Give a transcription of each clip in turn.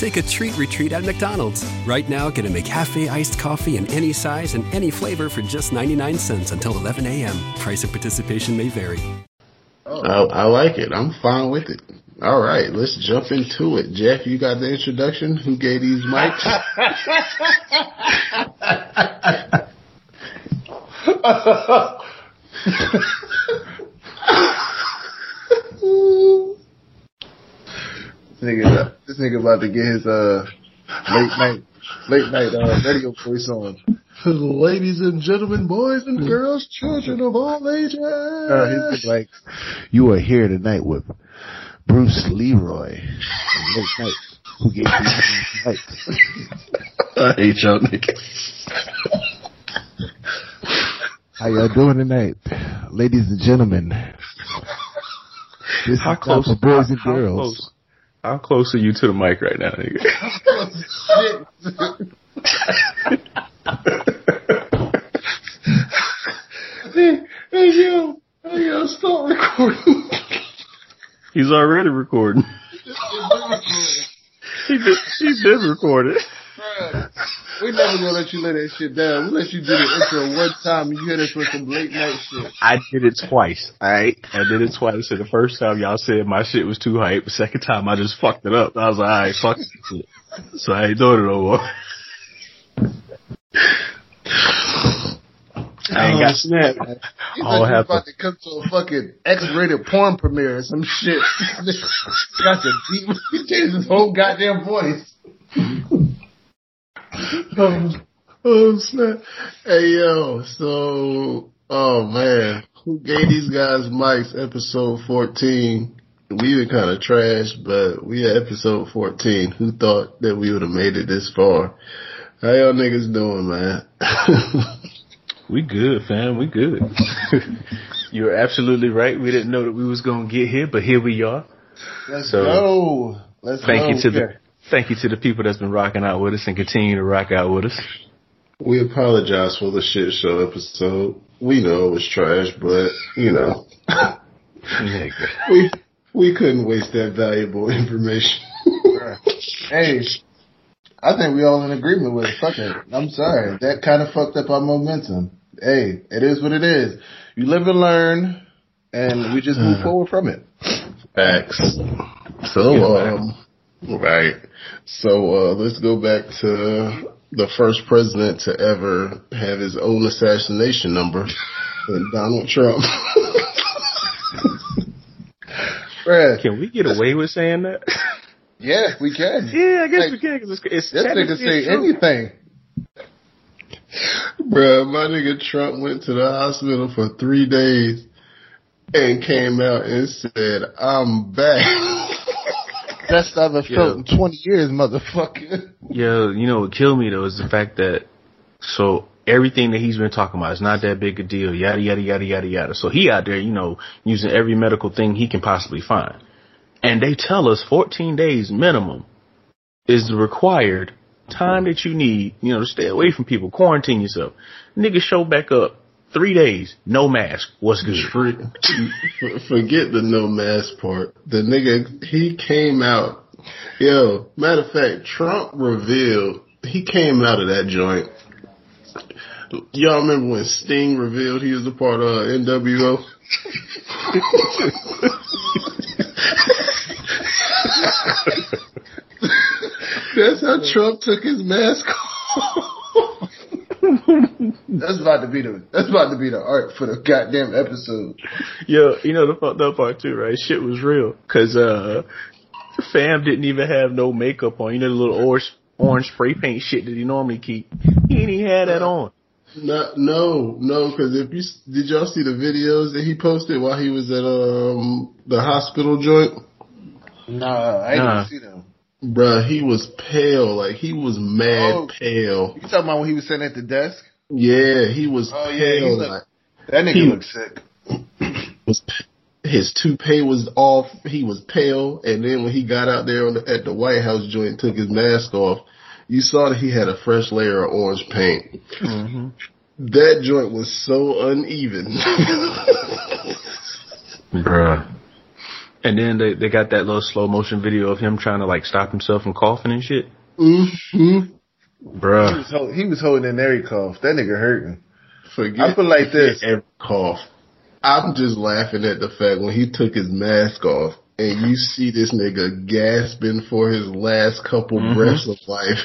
Take a treat retreat at McDonald's. Right now, get a McCafe iced coffee in any size and any flavor for just 99 cents until 11 a.m. Price of participation may vary. I, I like it. I'm fine with it. All right, let's jump into it. Jeff, you got the introduction. Who gave these mics? This nigga, this nigga about to get his uh late night late night uh, radio voice on. Ladies and gentlemen, boys and girls, children of all ages. Uh, he's like, you are here tonight with Bruce Leroy. Late night. Who gave you night? I hate y'all niggas. How y'all doing tonight, ladies and gentlemen? This How is close, for boys and girls. How close, how close are you to the mic right now, nigga? Hey, hey, yo, hey, yo, start recording. He's already recording. he did, he did record it. We never gonna let you let that shit down. We let you do the intro one time and you hit us with some late night shit. I did it twice, alright? I did it twice. So the first time y'all said my shit was too hype. The second time I just fucked it up. I was like, alright, fuck this shit. So I ain't doing it no more. I ain't got oh, snap. He I'll thought you was about to come to a fucking X-rated porn premiere or some shit. Got the deep. He changed his whole goddamn voice. Oh, oh snap! Hey yo, so oh man, who gave these guys mics? Episode fourteen. We were kind of trash, but we at episode fourteen. Who thought that we would have made it this far? How y'all niggas doing, man? We good, fam. We good. You're absolutely right. We didn't know that we was gonna get here, but here we are. Let's So, go. Let's Thank go. you to the thank you to the people that's been rocking out with us and continue to rock out with us. We apologize for the shit show episode. We know it was trash, but you know, we we couldn't waste that valuable information. Hey, I think we all in agreement with it. Fuck it. I'm sorry. That kind of fucked up our momentum. Hey, it is what it is. You live and learn, and we just move forward from it. Facts. So, um, right. So, uh, let's go back to the first president to ever have his own assassination number, Donald Trump. Bruh, Can we get away with saying that? yeah, we can. yeah, I guess Like, we can because it's, it's This nigga technically say true. anything. Bruh, my nigga Trump went to the hospital for three days and came out and said, I'm back. Best I've ever felt in 20 years, motherfucker. Yeah, you know what killed me though is the fact that so everything that he's been talking about is not that big a deal. Yada yada yada yada yada. So he out there, you know, using every medical thing he can possibly find, and they tell us 14 days minimum is the required time that you need, you know, to stay away from people, quarantine yourself. Nigga show back up three days, no mask. What's good? Forget the no mask part. The nigga, he came out. Yo, matter of fact, Trump revealed, he came out of that joint. Y'all remember when Sting revealed he was a part of uh, NWO? That's how Trump took his mask off. That's about to be the that's about to be the art for the goddamn episode. Yo, you know the fucked up part too, right? Shit was real. Cause, uh, fam didn't even have no makeup on. You know the little orange, orange spray paint shit that he normally keep. He didn't even have that on. No, no, no, because if you did y'all see the videos that he posted while he was at um the hospital joint, Nah, I ain't Nah. see them. Bruh, he was pale, like he was mad Oh. pale. You talking about when he was sitting at the desk? Yeah, he was Oh, yeah, pale, he's like- like That nigga He- looks sick. was his toupee was off. He was pale, and then when he got out there on the, at the White House joint, took his mask off. You saw that he had a fresh layer of orange paint. Mm-hmm. That joint was so uneven. Bruh. And then they, they got that little slow motion video of him trying to like stop himself from coughing and shit. mm-hmm. He Bruh. was, hol- he was holding in every cough. That nigga hurting. Forget. I feel like this. Every cough. I'm just laughing at the fact when he took his mask off and you see this nigga gasping for his last couple Mhm. breaths of life.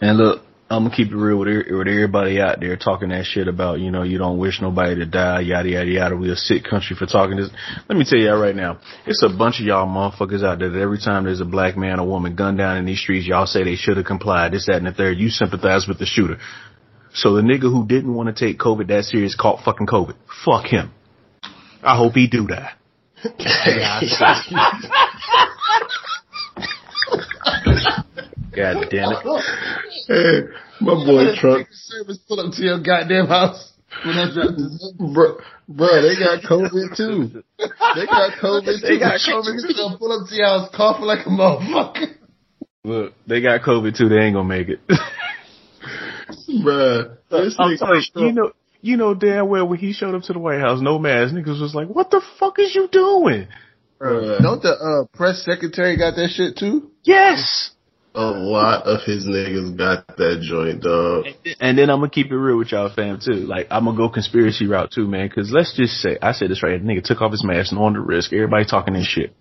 And look, I'm gonna keep it real with, with everybody out there talking that shit about, you know, you don't wish nobody to die, yada yada yada. We a sick country for talking this. Let me tell y'all right now, it's a bunch of y'all motherfuckers out there that every time there's a black man or woman gunned down in these streets, y'all say they should have complied, this, that, and the third. You sympathize with the shooter. So the nigga who didn't want to take COVID that serious caught fucking COVID. Fuck him. I hope he do die. God damn it. Hey, my boy Trump, Service pull up to your goddamn house. When I dropped this. bro, bro, they got COVID too. They got COVID too. They got COVID. too. gonna pull up to your house coughing like a motherfucker. Look, they got COVID too, they ain't gonna make it. Bruh, this I'm nigga telling you, you know, you know damn well when he showed up to the White House, no mask, niggas was like, "What the fuck is you doing?" Bruh. Don't the uh, press secretary got that shit too? Yes. A lot of his niggas got that joint, dog. And then I'm gonna keep it real with y'all, fam, too. Like I'm gonna go conspiracy route too, man. Because let's just say, I said this right. The nigga took off his mask and on the risk. Everybody talking this shit.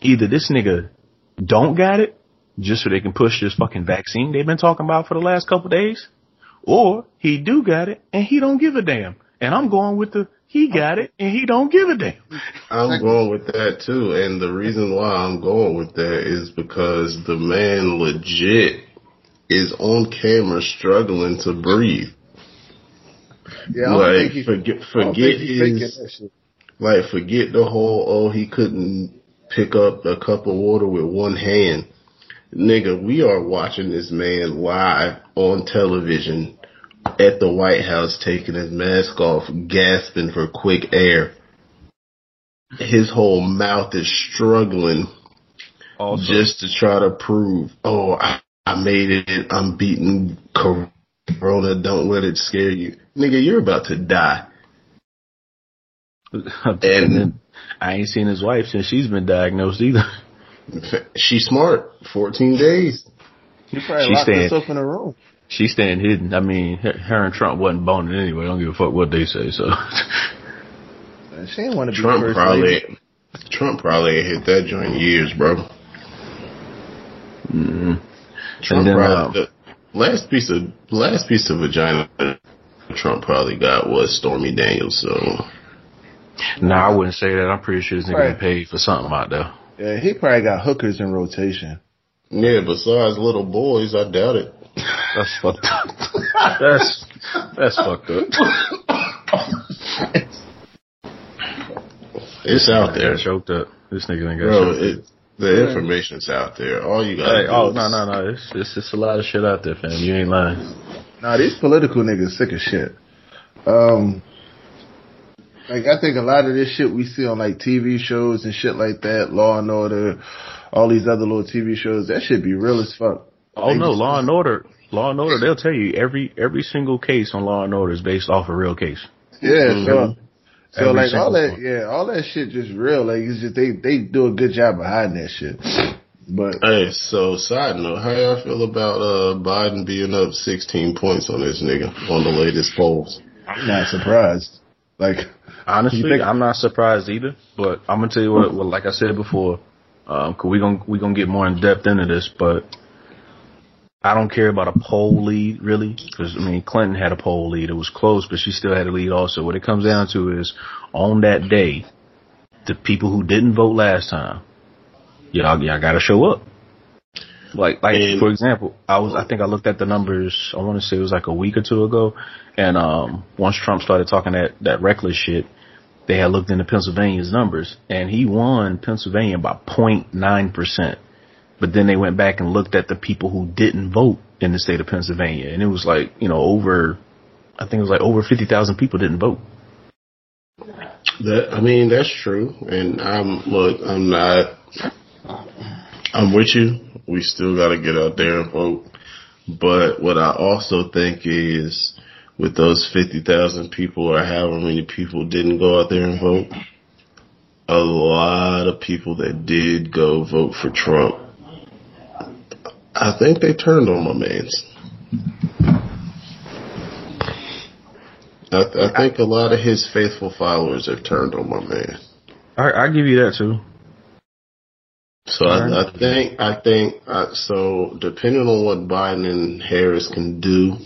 Either this nigga don't got it, just so they can push this fucking vaccine they've been talking about for the last couple days, or he do got it and he don't give a damn. And I'm going with the he got it and he don't give a damn. I'm going with that too, and the reason why I'm going with that is because the man legit is on camera struggling to breathe. Yeah, I don't like think he. forget I don't forget think his that shit. like forget the whole oh he couldn't pick up a cup of water with one hand. Nigga, we are watching this man live on television at the White House taking his mask off, gasping for quick air. His whole mouth is struggling Also, just to try to prove, oh, I, I made it. I'm beating Corona. Don't let it scare you. Nigga, you're about to die. and then I ain't seen his wife since she's been diagnosed either. She's smart. 14 days. He probably She's locked staying- herself in a room. She's staying hidden. I mean, her, and Trump wasn't boning anyway. I don't give a fuck what they say. So, She ain't want to be Trump first probably, lady. Trump probably hit that joint years, bro. mm Trump then, probably, the last piece of, last piece of vagina Trump probably got was Stormy Daniels, so. nah, I wouldn't say that. I'm pretty sure this nigga Right. paid for something out there. Yeah, he probably got hookers in rotation. Yeah, besides little boys, I doubt it. That's fucked up. that's that's fucked up. It's out there. Choked up. This nigga ain't got Bro, choked. it, the information's out there. All you gotta Hey, oh no no no! It's, it's it's a lot of shit out there, fam. You ain't lying. Nah, these political niggas sick as shit. Um, like I think a lot of this shit we see on like TV shows and shit like that, Law and Order, all these other little TV shows, that should be real as fuck. Oh They no, just- Law and Order, Law and Order. They'll tell you every every single case on Law and Order is based off a real case. Yeah, so so Every like all that, one. yeah, all that shit just real. Like it's just they they do a good job behind that shit. But Hey, so side note, how y'all feel about uh Biden being up 16 points on this nigga on the latest polls? I'm not surprised. Like Honestly, think- I'm not surprised either. But I'm gonna tell you what. Well, like I said before, um, cause we gonna we gonna get more in depth into this, but I don't care about a poll lead really, because I mean Clinton had a poll lead. It was close, but she still had a lead also. What it comes down to is on that day, the people who didn't vote last time, y'all y'all gotta show up. Like like And- for example, I was I think I looked at the numbers. I want to say it was like a week or two ago, and um once Trump started talking that that reckless shit, they had looked into Pennsylvania's numbers, and he won Pennsylvania by 0.9 percent. But then they went back and looked at the people who didn't vote in the state of Pennsylvania, and it was like you know over, I think it was like over fifty thousand people didn't vote. That I mean, that's true. And I'm look, I'm not. I'm with you. We still got to get out there and vote. But what I also think is, with those fifty thousand people or however many people didn't go out there and vote, a lot of people that did go vote for Trump, I think they turned on my man's. I, I think a lot of his faithful followers have turned on my man. I I give you that too. So I, I think I think uh, so. Depending on what Biden and Harris can do,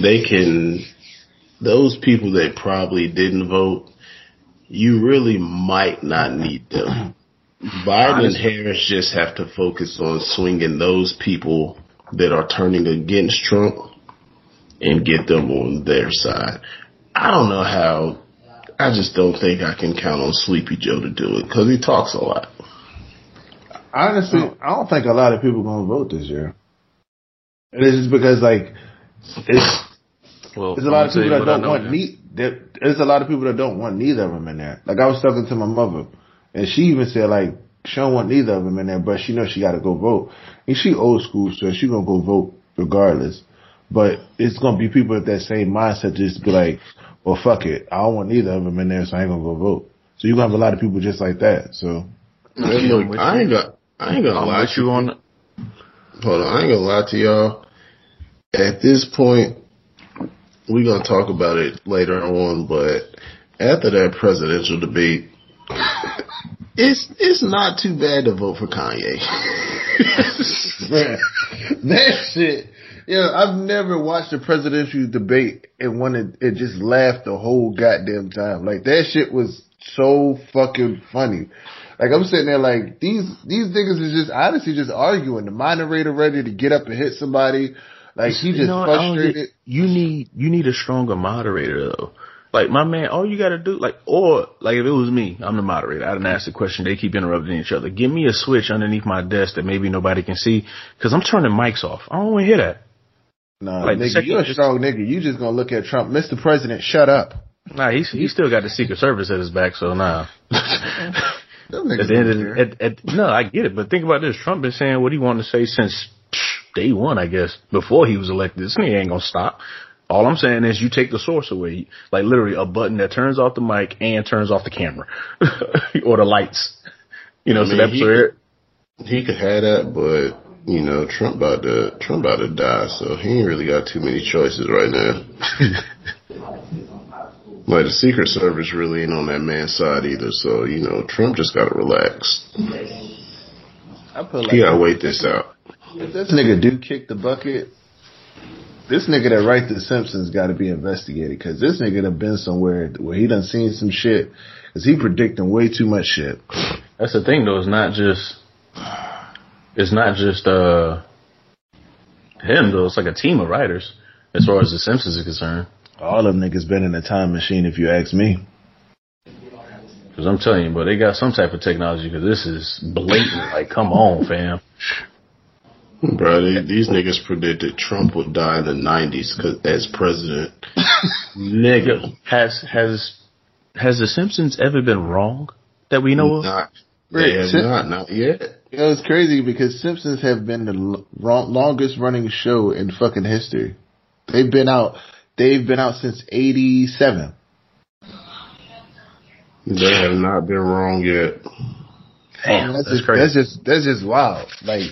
they can. Those people that probably didn't vote, you really might not need them. Biden and Harris just have to focus on swinging those people that are turning against Trump and get them on their side. I don't know how. I just don't think I can count on Sleepy Joe to do it because he talks a lot. Honestly, I don't think a lot of people gonna vote this year. And it's just because like it's Well, there's a lot of people that don't what I know want ne- there, There's a lot of people that don't want neither of them in there. Like I was talking to my mother, and she even said like she don't want neither of them in there, but she knows she got to go vote. And she old school, so she gonna go vote regardless. But it's gonna be people with that same mindset, just be like, well, fuck it, I don't want neither of them in there, so I ain't gonna go vote. So you gonna have a lot of people just like that. So Hey, look, with I you. ain't got. I ain't gonna I'm lie to you on. Hold on, I ain't gonna lie to y'all. At this point, we gonna talk about it later on, but after that presidential debate, it's it's not too bad to vote for Kanye. That shit. You know, I've never watched a presidential debate and wanted it just laughed the whole goddamn time. Like that shit was so fucking funny. Like I'm sitting there like these these niggas is just honestly just arguing. The moderator ready to get up and hit somebody. Like he You just know what? Get- frustrated. You need you need a stronger moderator though. Like my man, all you gotta do, like, or like if it was me, I'm the moderator. I didn't ask the question. They keep interrupting each other. Give me a switch underneath my desk that maybe nobody can see, because I'm turning mics off. I don't want to hear that. Nah, Like, nigga, you a strong nigga. You just gonna look at Trump, Mr. President, shut up. Nah, he's he still got the Secret Service at his back, so nah. At the end of don't the, care. at, at, no, I get it, but think about this. Trump been saying what he wanted to say since day one, I guess, before he was elected. This nigga ain't gonna stop. All I'm saying is you take the source away, like literally a button that turns off the mic and turns off the camera or the lights. You know, I so that's he- where he could have that, but you know, Trump about to Trump about to die, so he ain't really got too many choices right now. like the Secret Service really ain't on that man's side either, so you know, Trump just gotta relax. I feel like He gotta wait this out. If this nigga do kick the bucket, this nigga that write the Simpsons got to be investigated because this nigga done been somewhere where he done seen some shit because he predicting way too much shit. that's the thing though. It's not just it's not just uh him though. It's like a team of writers as far as the Simpsons is concerned. All them niggas been in a time machine, if you ask me. Because I'm telling you, but they got some type of technology. Because this is blatant. Like, come on, fam. Bro, they, these niggas predicted Trump would die in the '90s 'cause- as president. Nigga, has has has the Simpsons ever been wrong that we know of? Not, they have Sim- not, not yet. You know, it's crazy because Simpsons have been the l- longest running show in fucking history. They've been out. They've been out since '87. They have not been wrong yet. Damn, that's, that's just, crazy. That's just that's just wild. Like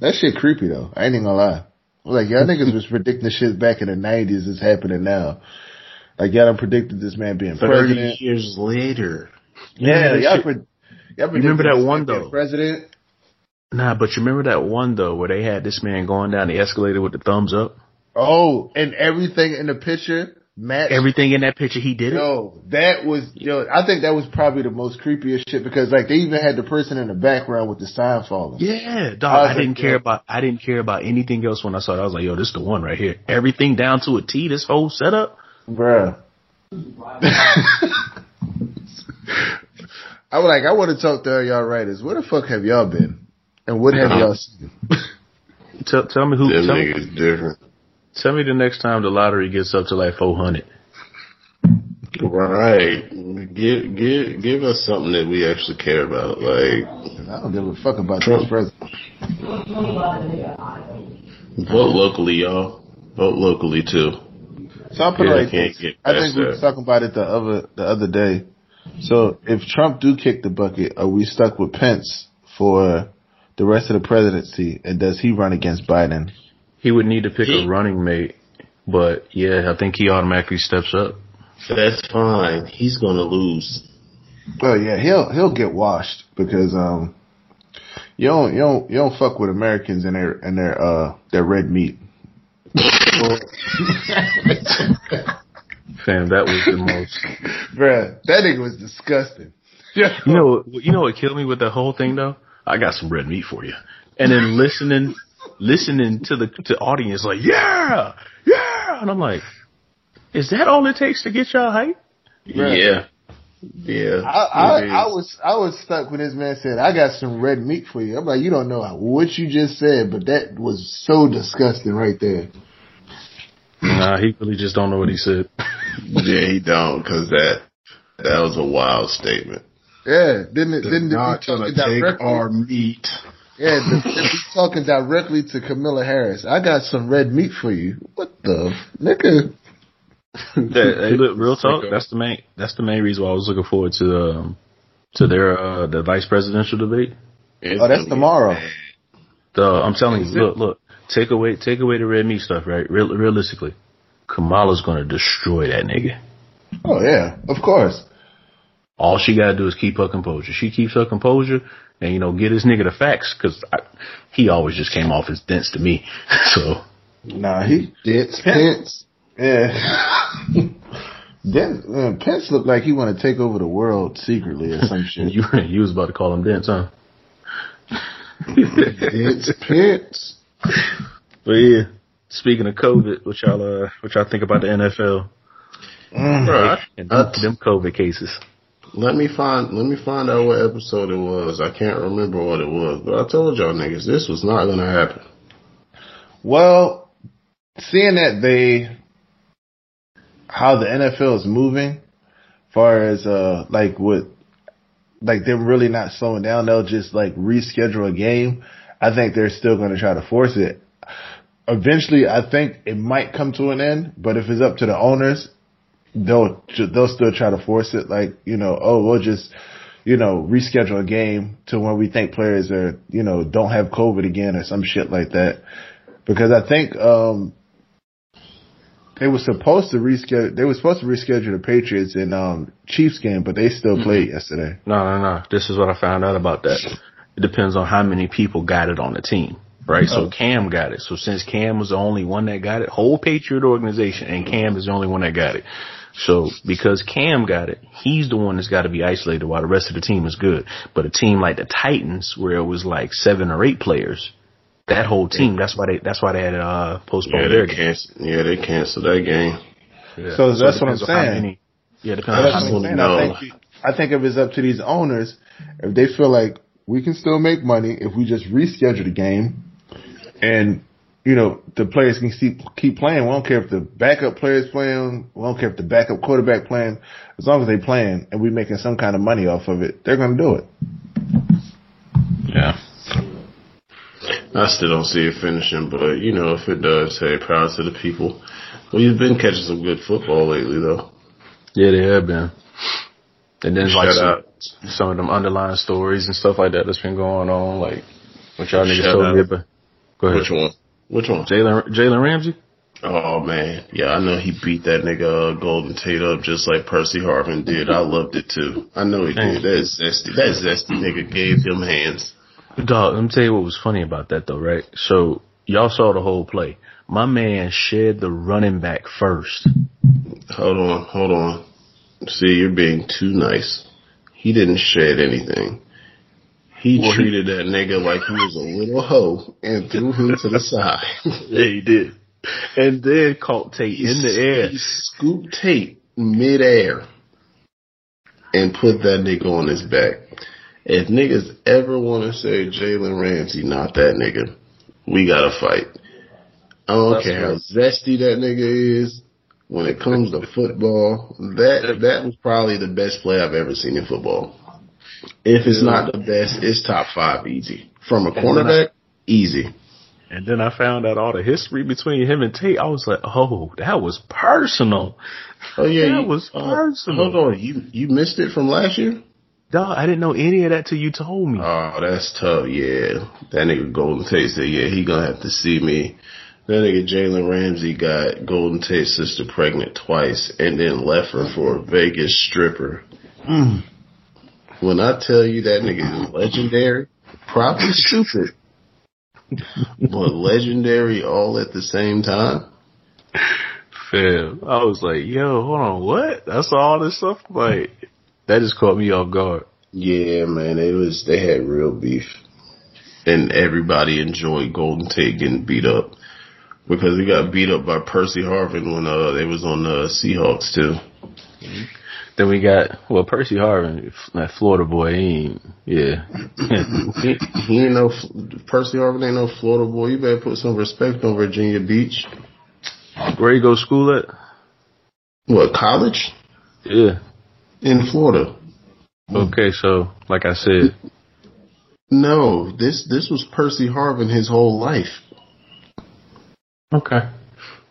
that shit creepy though. I ain't even gonna lie. Like y'all niggas was predicting shit back in the nineties. It's happening now. Like y'all done predicted this man being Thirty president. years later. Yeah, that y'all, shit- pre- y'all You remember that one, though? President. Nah, but you remember that one though where they had this man going down the escalator with the thumbs up? Oh, and everything in the picture matched. Everything in that picture, he did it. Yo, that was yo. I think that was probably the most creepiest shit because like they even had the person in the background with the sign falling. Yeah, dog. was I, like, didn't care yo. about. I didn't care about anything else when I saw it. I was like, yo, this is the one right here. Everything down to a T. This whole setup. Bruh. I was like, I want to talk to all y'all writers. Where the fuck have y'all been? And what have y'all seen? Tell, tell me who. Them Tell me, niggas different. Tell me the next time the lottery gets up to like four hundred. Right. Give give give us something that we actually care about. Like I don't give a fuck about Trump. this president. vote locally, y'all. Vote locally too. So I'll put Yeah, it like this. I think we were talking about it the other the other day. So if Trump do kick the bucket, are we stuck with Pence for the rest of the presidency? And does he run against Biden? He would need to pick He- a running mate, but yeah, I think he automatically steps up. That's fine. He's gonna lose. Well, yeah, he'll he'll get washed because um, you don't you don't you don't fuck with Americans and their and their uh their red meat. Fam, that was the most. Bruh, that nigga was disgusting. Yeah, You know, you know what killed me with the whole thing though? I got some red meat for you, and then listening, listening to the to audience like, yeah, yeah, and I'm like, is that all it takes to get y'all hype? Yeah. Yeah. I, I, I was I was stuck when this man said, "I got some red meat for you." I'm like, you don't know what you just said, but that was so disgusting right there. Nah, he really just don't know what he said. Yeah, he don't, cause that that was a wild statement. Yeah, didn't it? Didn't it Not be gonna talking take directly? our meat. Yeah, the, the, be talking directly to Kamala Harris. I got some red meat for you. What the f- nigga? Hey, hey, look, real talk. That's the main. That's the main reason why I was looking forward to um to their uh the vice presidential debate. It's Oh, that's tomorrow. The I'm telling you, look, look, take away take away the red meat stuff, right? Real, realistically, Kamala's gonna destroy that nigga. Oh yeah, of course. All she gotta do is keep her composure. She keeps her composure, and you know, get this nigga the facts, cause he always just came off as dense to me. So Nah, he dense Pence. yeah. then uh, Pence looked like he want to take over the world secretly or some shit. you you was about to call him dense, huh? It's Pence. But yeah, speaking of COVID, what y'all uh, what y'all think about the NFL Bruh, and I- them, them COVID cases? Let me find let me find out what episode it was. I can't remember what it was, but I told y'all niggas this was not gonna happen. Well, seeing that they how the NFL is moving, far as uh like what like them really not slowing down, they'll just like reschedule a game. I think they're still to try to force it. Eventually, I think it might come to an end, but if it's up to the owners, they'll they'll still try to force it. Like you know, oh, we'll just you know reschedule a game to when we think players are you know don't have COVID again or some shit like that. Because I think um they were supposed to reschedule. They were supposed to reschedule the Patriots and um Chiefs game, but they still played yesterday. No, no, no. This is what I found out about that. It depends on how many people got it on the team, right? So Cam got it. So since Cam was the only one that got it, whole Patriot organization, and Cam is the only one that got it. So because Cam got it, he's the one that's got to be isolated while the rest of the team is good. But a team like the Titans, where it was like seven or eight players, that whole team, that's why they, that's why they had uh postponed Yeah, their they game. canceled. Yeah, they canceled that game. Yeah. So that's it what I'm depends on how saying. many- yeah, it depends But on how many I'm no. I think I think if it's up to these owners, if they feel like we can still make money if we just reschedule the game, and you know the players can keep keep playing. We don't care if the backup players playing. We don't care if the backup quarterback playing. As long as they playing and we making some kind of money off of it, they're gonna do it. Yeah. I still don't see it finishing, but you know, if it does, hey, proud to the people. We've been catching some good football lately, though. Yeah, they have been. And then like Shout some, out. some of them underlying stories and stuff like that that's been going on, like what y'all niggas Shout told me out. about. Go ahead. Which one? Which one? Jalen Jalen Ramsey? Oh man, yeah, I know he beat that nigga uh, Golden Tate up just like Percy Harvin did. I loved it too. I know he did. That zesty. That zesty nigga gave him hands. Dog, let me tell you what was funny about that though, right? So y'all saw the whole play. My man shed the running back first. Hold on, hold on. See, you're being too nice. He didn't shed anything. He Well, he- treated that nigga like he was a little hoe and threw him to the side. Yeah, he did. And then caught Tate in the air. He scooped Tate midair and put that nigga on his back. If niggas ever want to say Jalen Ramsey, not that nigga, we gotta fight. I don't That's care how zesty that nigga is. when it comes to football, that that was probably the best play I've ever seen in football. If it's not the best, it's top five easy. From a cornerback, easy. And then I found out all the history between him and Tate. I was like, oh, that was personal. Oh yeah, That you- was uh, personal. hold on, you you missed it from last year? Dog, I didn't know any of that till you told me. Oh, that's tough. Yeah, that nigga Golden Tate said, yeah, he gonna have to see me. That nigga Jalen Ramsey got Golden Tate's sister pregnant twice and then left her for a Vegas stripper. Mm. When I tell you that nigga is legendary, probably stupid, but legendary all at the same time. Fam, I was like, yo, hold on, what? That's all this stuff? Like, that just caught me off guard. Yeah, man, it was they had real beef, and everybody enjoyed Golden Tate getting beat up because he got beat up by Percy Harvin when uh they was on the Seahawks too. Then we got, well, Percy Harvin, that Florida boy, he ain't, yeah. He, he ain't no Percy Harvin ain't no Florida boy. You better put some respect on Virginia Beach. Where you go school at? What college Yeah. in Florida? Okay, so, like I said, No, this this was Percy Harvin his whole life. okay.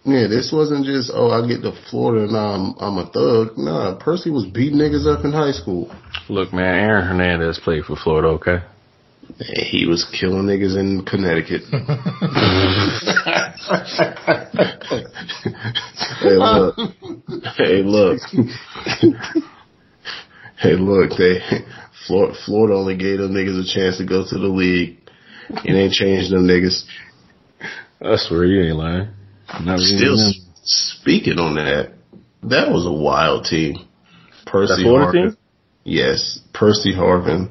Yeah, this wasn't just oh I get to Florida and I'm I'm a thug. Nah, Percy was beating niggas up in high school. Look, man, Aaron Hernandez played for Florida, okay? He was killing niggas in Connecticut. hey look, hey look, hey look. They Florida, Florida only gave them niggas a chance to go to the league. It ain't changed them niggas. I swear you ain't lying. Not Still them. s- speaking on that, that was a wild team. Percy Harvin, team? yes, Percy Harvin,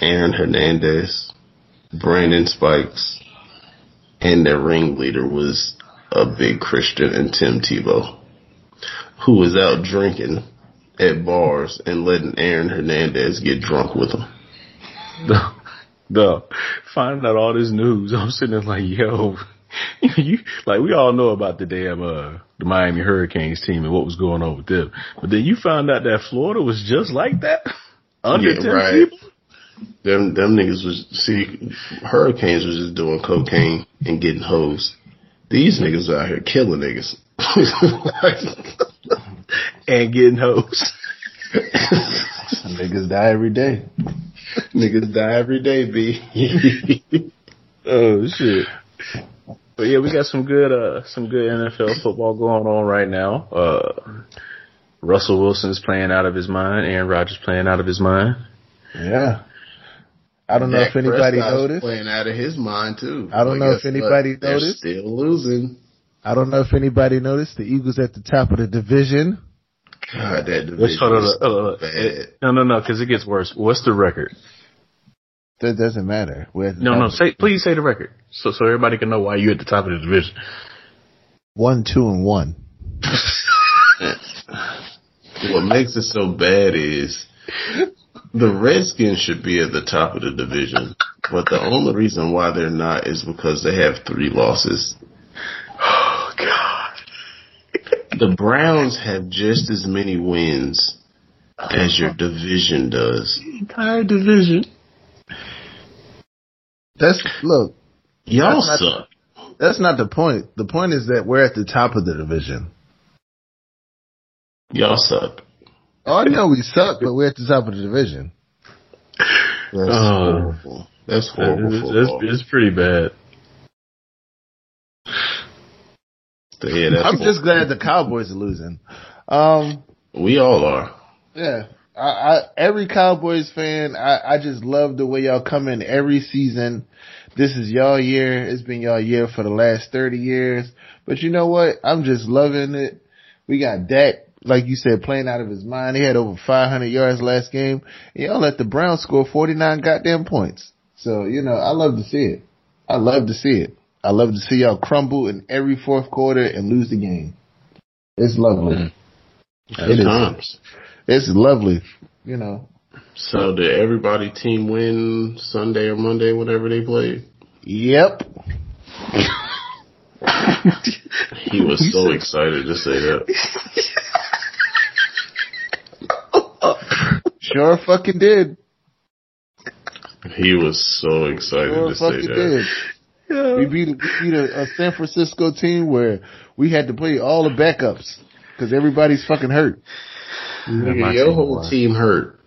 Aaron Hernandez, Brandon Spikes, and their ringleader was a big Christian and Tim Tebow, who was out drinking at bars and letting Aaron Hernandez get drunk with him. the, the finding out all this news, I'm sitting there like, yo, you like we all know about the damn uh the Miami Hurricanes team and what was going on with them, but then you found out that Florida was just like that under Yeah, ten right. people. Them them niggas was see Hurricanes was just doing cocaine and getting hoes. These niggas out here killing niggas. and getting hoes. Niggas die every day. niggas die every day, B. Oh shit. But yeah, we got some good uh some good NFL football going on right now. Uh Russell Wilson's playing out of his mind, Aaron Rodgers playing out of his mind. Yeah. I don't know if anybody Prescott's noticed. playing out of his mind too. I don't But know if guess what? anybody They're noticed. Still losing. I don't know if anybody noticed. The Eagles at the top of the division. God, that Let's division hold on. is bad. no, no, no, because it gets worse. What's the record? That doesn't matter. We're at the No, no. Say, please say the record, so so everybody can know why you're at the top of the division. one, two, and one. What makes it so bad is the Redskins should be at the top of the division, but the only reason why they're not is because they have three losses. Oh God. The Browns have just as many wins as your division does. Entire division. That's look. Y'all That's not- suck. That's not the point. The point is that we're at the top of the division. Y'all suck. Oh, I know we suck, but we're at the top of the division. That's Oh. horrible. That's horrible It's, football. it's, it's pretty bad. yeah, I'm just glad the Cowboys are losing. Um, we all are. yeah. I, I every Cowboys fan, I, I just love the way y'all come in every season. This is y'all year. It's been y'all year for the last thirty years. But you know what? I'm just loving it. We got Dak, like you said, playing out of his mind. He had over 500 yards last game. And y'all let the Browns score 49 goddamn points. So you know, I love to see it. I love to see it. I love to see y'all crumble in every fourth quarter and lose the game. It's lovely. At It is. Times. It's lovely. You know. So did everybody team win Sunday or Monday, whenever they played? Yep. he was so excited to say that. Sure fucking did. He was so excited Sure to say that. did. We beat, we beat a, a San Francisco team where we had to play all the backups because everybody's fucking hurt. Nigga, your team whole won. team hurt.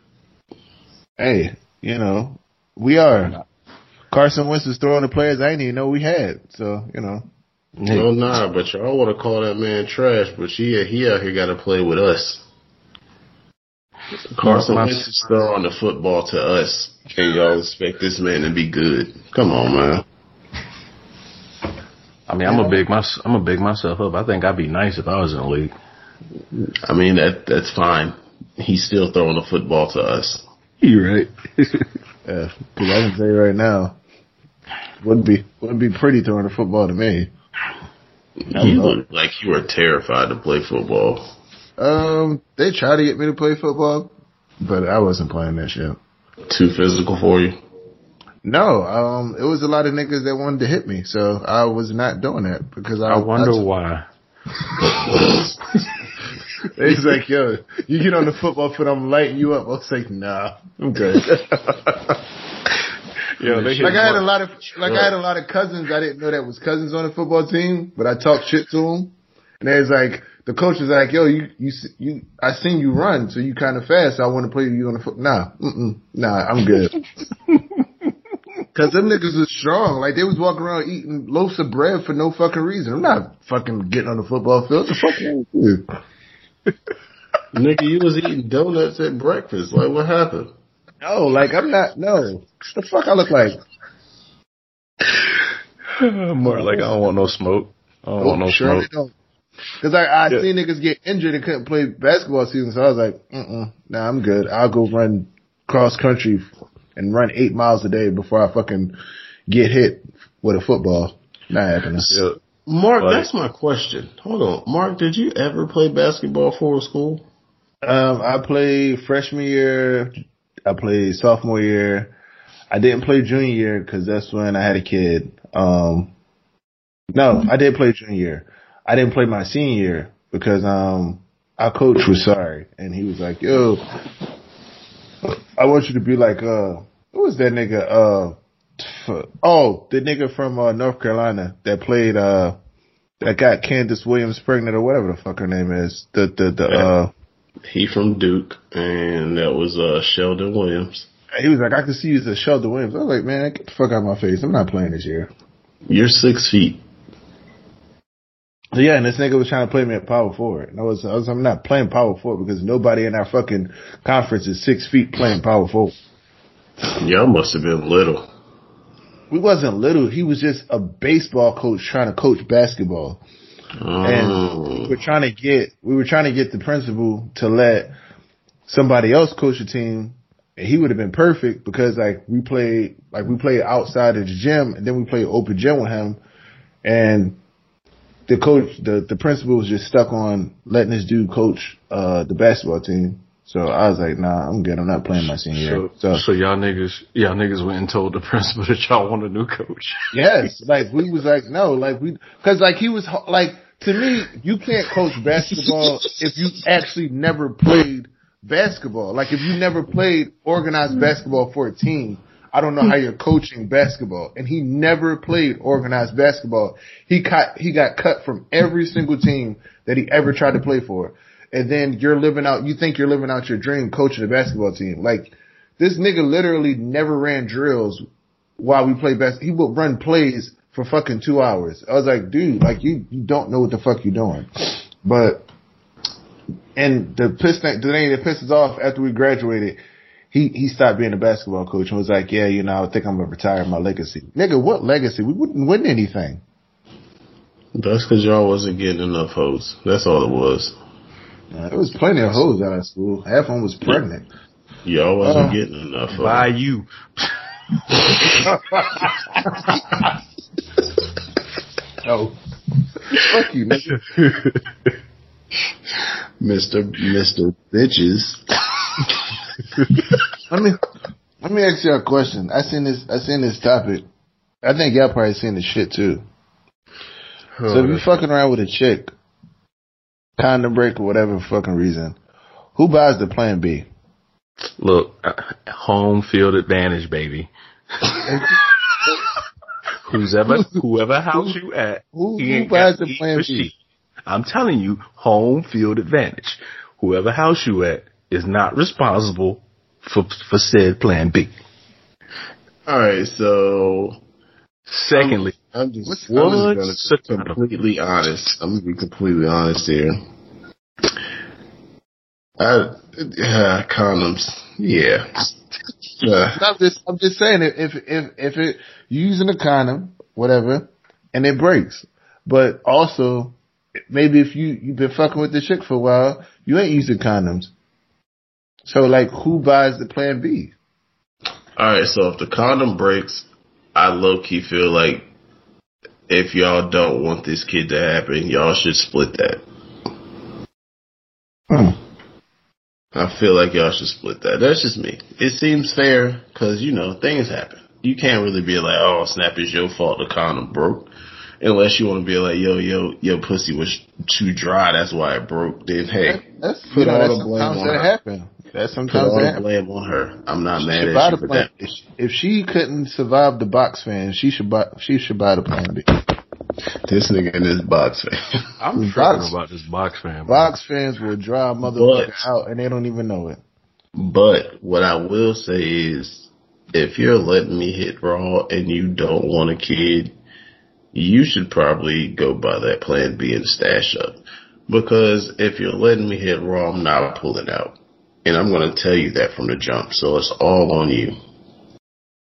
Hey, you know, we are. Carson Wentz is throwing the players I didn't even know we had. So, you know. No, nah, but y'all want to call that man trash, but he he out here got to play with us. Carson My- Wentz is throwing the football to us, and y'all expect this man to be good. Come on, man. I mean, I'm a big my, I'm a big myself up. I think I'd be nice if I was in the league. I mean that that's fine. He's still throwing the football to us. You're right. Yeah, because I can say right now, wouldn't be wouldn't be pretty throwing the football to me. You look like you were terrified to play football. Um, they tried to get me to play football, but I wasn't playing that shit. Too physical for you. No, um, it was a lot of niggas that wanted to hit me, so I was not doing that because I, I wonder why. It's like, yo, you get on the football field, I'm lighting you up. I was like, nah, I'm good. Yo, they like I had a lot of, like I had a lot of cousins. I didn't know that was cousins on the football team, but I talked shit to them. And they was like, the coach was like, yo, you, you, you, I seen you run, so you kind of fast. So I want to play you on the foot. Nah, mm-mm, nah, I'm good. Cause them niggas was strong. Like they was walking around eating loaves of bread for no fucking reason. I'm not fucking getting on the football field. What the fuck wrong with you? Nigga, you was eating donuts at breakfast. Like what happened? No, like I'm not. No, the fuck I look like. More like I don't want no smoke. I don't want no sure smoke. don't. Cause I, I Yeah. seen niggas get injured and couldn't play basketball season, so I was like, mm nah, I'm good. I'll go run cross country and run eight miles a day before I fucking get hit with a football. Not happening. Yeah. Mark, Like- that's my question. Hold on. Mark, did you ever play basketball for school? Um, I played freshman year. I played sophomore year. I didn't play junior year because that's when I had a kid. Um, no, I did play junior year. I didn't play my senior year because um, our coach was sorry and he was like, "Yo, I want you to be like uh, who was that nigga? Uh, oh, the nigga from uh, North Carolina that played uh, that got Candace Williams pregnant or whatever the fuck her name is. The the the uh." He from Duke, and that was uh Sheldon Williams. He was like, I could see you as a Sheldon Williams. I was like, man, get the fuck out of my face. I'm not playing this year. You're six feet. So yeah, and this nigga was trying to play me at power forward. And I was, I was, I'm not playing power forward because nobody in our fucking conference is six feet playing power forward. Y'all must have been little. We wasn't little. He was just a baseball coach trying to coach basketball. And we Oh. were trying to get, we were trying to get the principal to let somebody else coach the team. And he would have been perfect because like we played, like we played outside of the gym and then we played open gym with him. And the coach, the, the principal was just stuck on letting this dude coach, uh, the basketball team. So I was like, nah, I'm good. I'm not playing my senior year. So, So so y'all niggas, y'all niggas went and told the principal that y'all want a new coach. Yes, like we was like no, like we because like he was like to me, you can't coach basketball if you actually never played basketball. Like if you never played organized basketball for a team, I don't know how you're coaching basketball. And he never played organized basketball. He cut he got cut from every single team that he ever tried to play for. And then you're living out you think you're living out your dream coaching a basketball team. Like this nigga literally never ran drills while we play best. He would run plays for fucking two hours. I was like, dude, like you, you don't know what the fuck you're doing. But, and the piss thing, the thing that pisses off after we graduated, he, he stopped being a basketball coach and was like, yeah, you know, I think I'm gonna retire my legacy. Nigga, what legacy? We wouldn't win anything. That's because y'all wasn't getting enough hoes. That's all it was. Uh, there was plenty of hoes out of school. Half of them was pregnant. Y'all wasn't Uh, getting enough hoes. By you. Oh. Fuck you, nigga. Mr. Mr. Bitches. Let me let me ask you a question. I seen this I seen this topic. I think y'all probably seen this shit too. So if you fucking around with a chick, condom break or whatever fucking reason, who buys the plan B? Look, uh, home field advantage, baby. Whoever, whoever house you at, Who, who buys the plan for B? shit. I'm telling you, home field advantage. Whoever house you at is not responsible for for said plan B. All right, so Secondly, I'm just, What's- I'm just gonna be completely honest. I'm gonna be completely honest here. I, yeah, condoms. Yeah. Uh, I'm just, I'm just saying if, if, if it, using a condom, whatever, and it breaks, but also maybe if you, you've been fucking with the chick for a while, you ain't using condoms. So like, who buys the plan B? all right, so if the condom breaks, I low key feel like if y'all don't want this kid to happen, y'all should split that. Hmm. I feel like y'all should split that. That's just me. It seems fair because you know things happen. You can't really be like, "Oh, snap! It's your fault the condom broke," unless you want to be like, "Yo, yo, your pussy was too dry. That's why it broke." Then hey, That's, Put you know, all that's the blame on that her. happen. That's put all the blame on her. I'm not She mad at the you for plan. that. If she, couldn't survive the box fan, she should buy. She should buy the plan B. This nigga in this box fan. I'm Box- tripping about this box fan. bro. Box fans will dry a motherfucker But- out, and they don't even know it. But what I will say is, if you're letting me hit raw and you don't want a kid, you should probably go buy that plan B and stash up. Because if you're letting me hit raw, I'm not pulling out. And I'm going to tell you that from the jump. So it's all on you.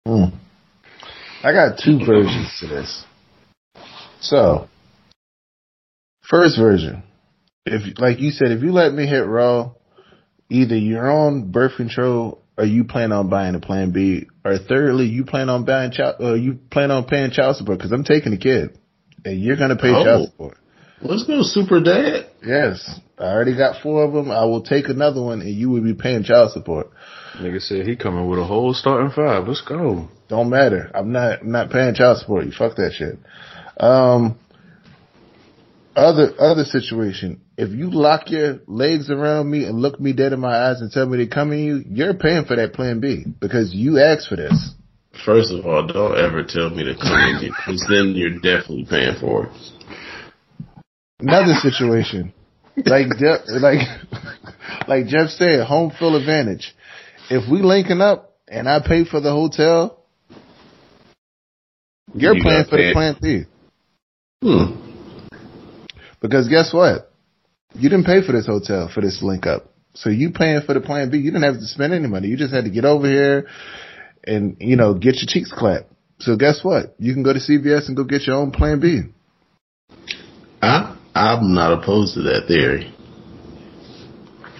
Hmm. I got two versions to this. So, first version, if like you said, if you let me hit raw, either you're on birth control or you plan on buying a plan B, or thirdly, you plan on buying child, or you plan on paying child support because I'm taking the kid, and you're gonna pay Oh. child support. Let's go, super dad. Yes, I already got four of them. I will take another one, and you will be paying child support. Nigga said he coming with a whole starting five. Let's go. Don't matter. I'm not I'm not paying child support. You fuck that shit. Um other other situation. If you lock your legs around me and look me dead in my eyes and tell me to come in you, you're paying for that plan B because you asked for this. First of all, don't ever tell me to come in here because then you're definitely paying for it. Another situation. Like Jeff like like Jeff said, home field advantage. If we linking up and I pay for the hotel, you're You paying for the plan B. Hmm. Because guess what? You didn't pay for this hotel for this link up. So you paying for the plan B. You didn't have to spend any money. You just had to get over here and, you know, get your cheeks clapped. So guess what? You can go to CVS and go get your own plan B. I I'm not opposed to that theory.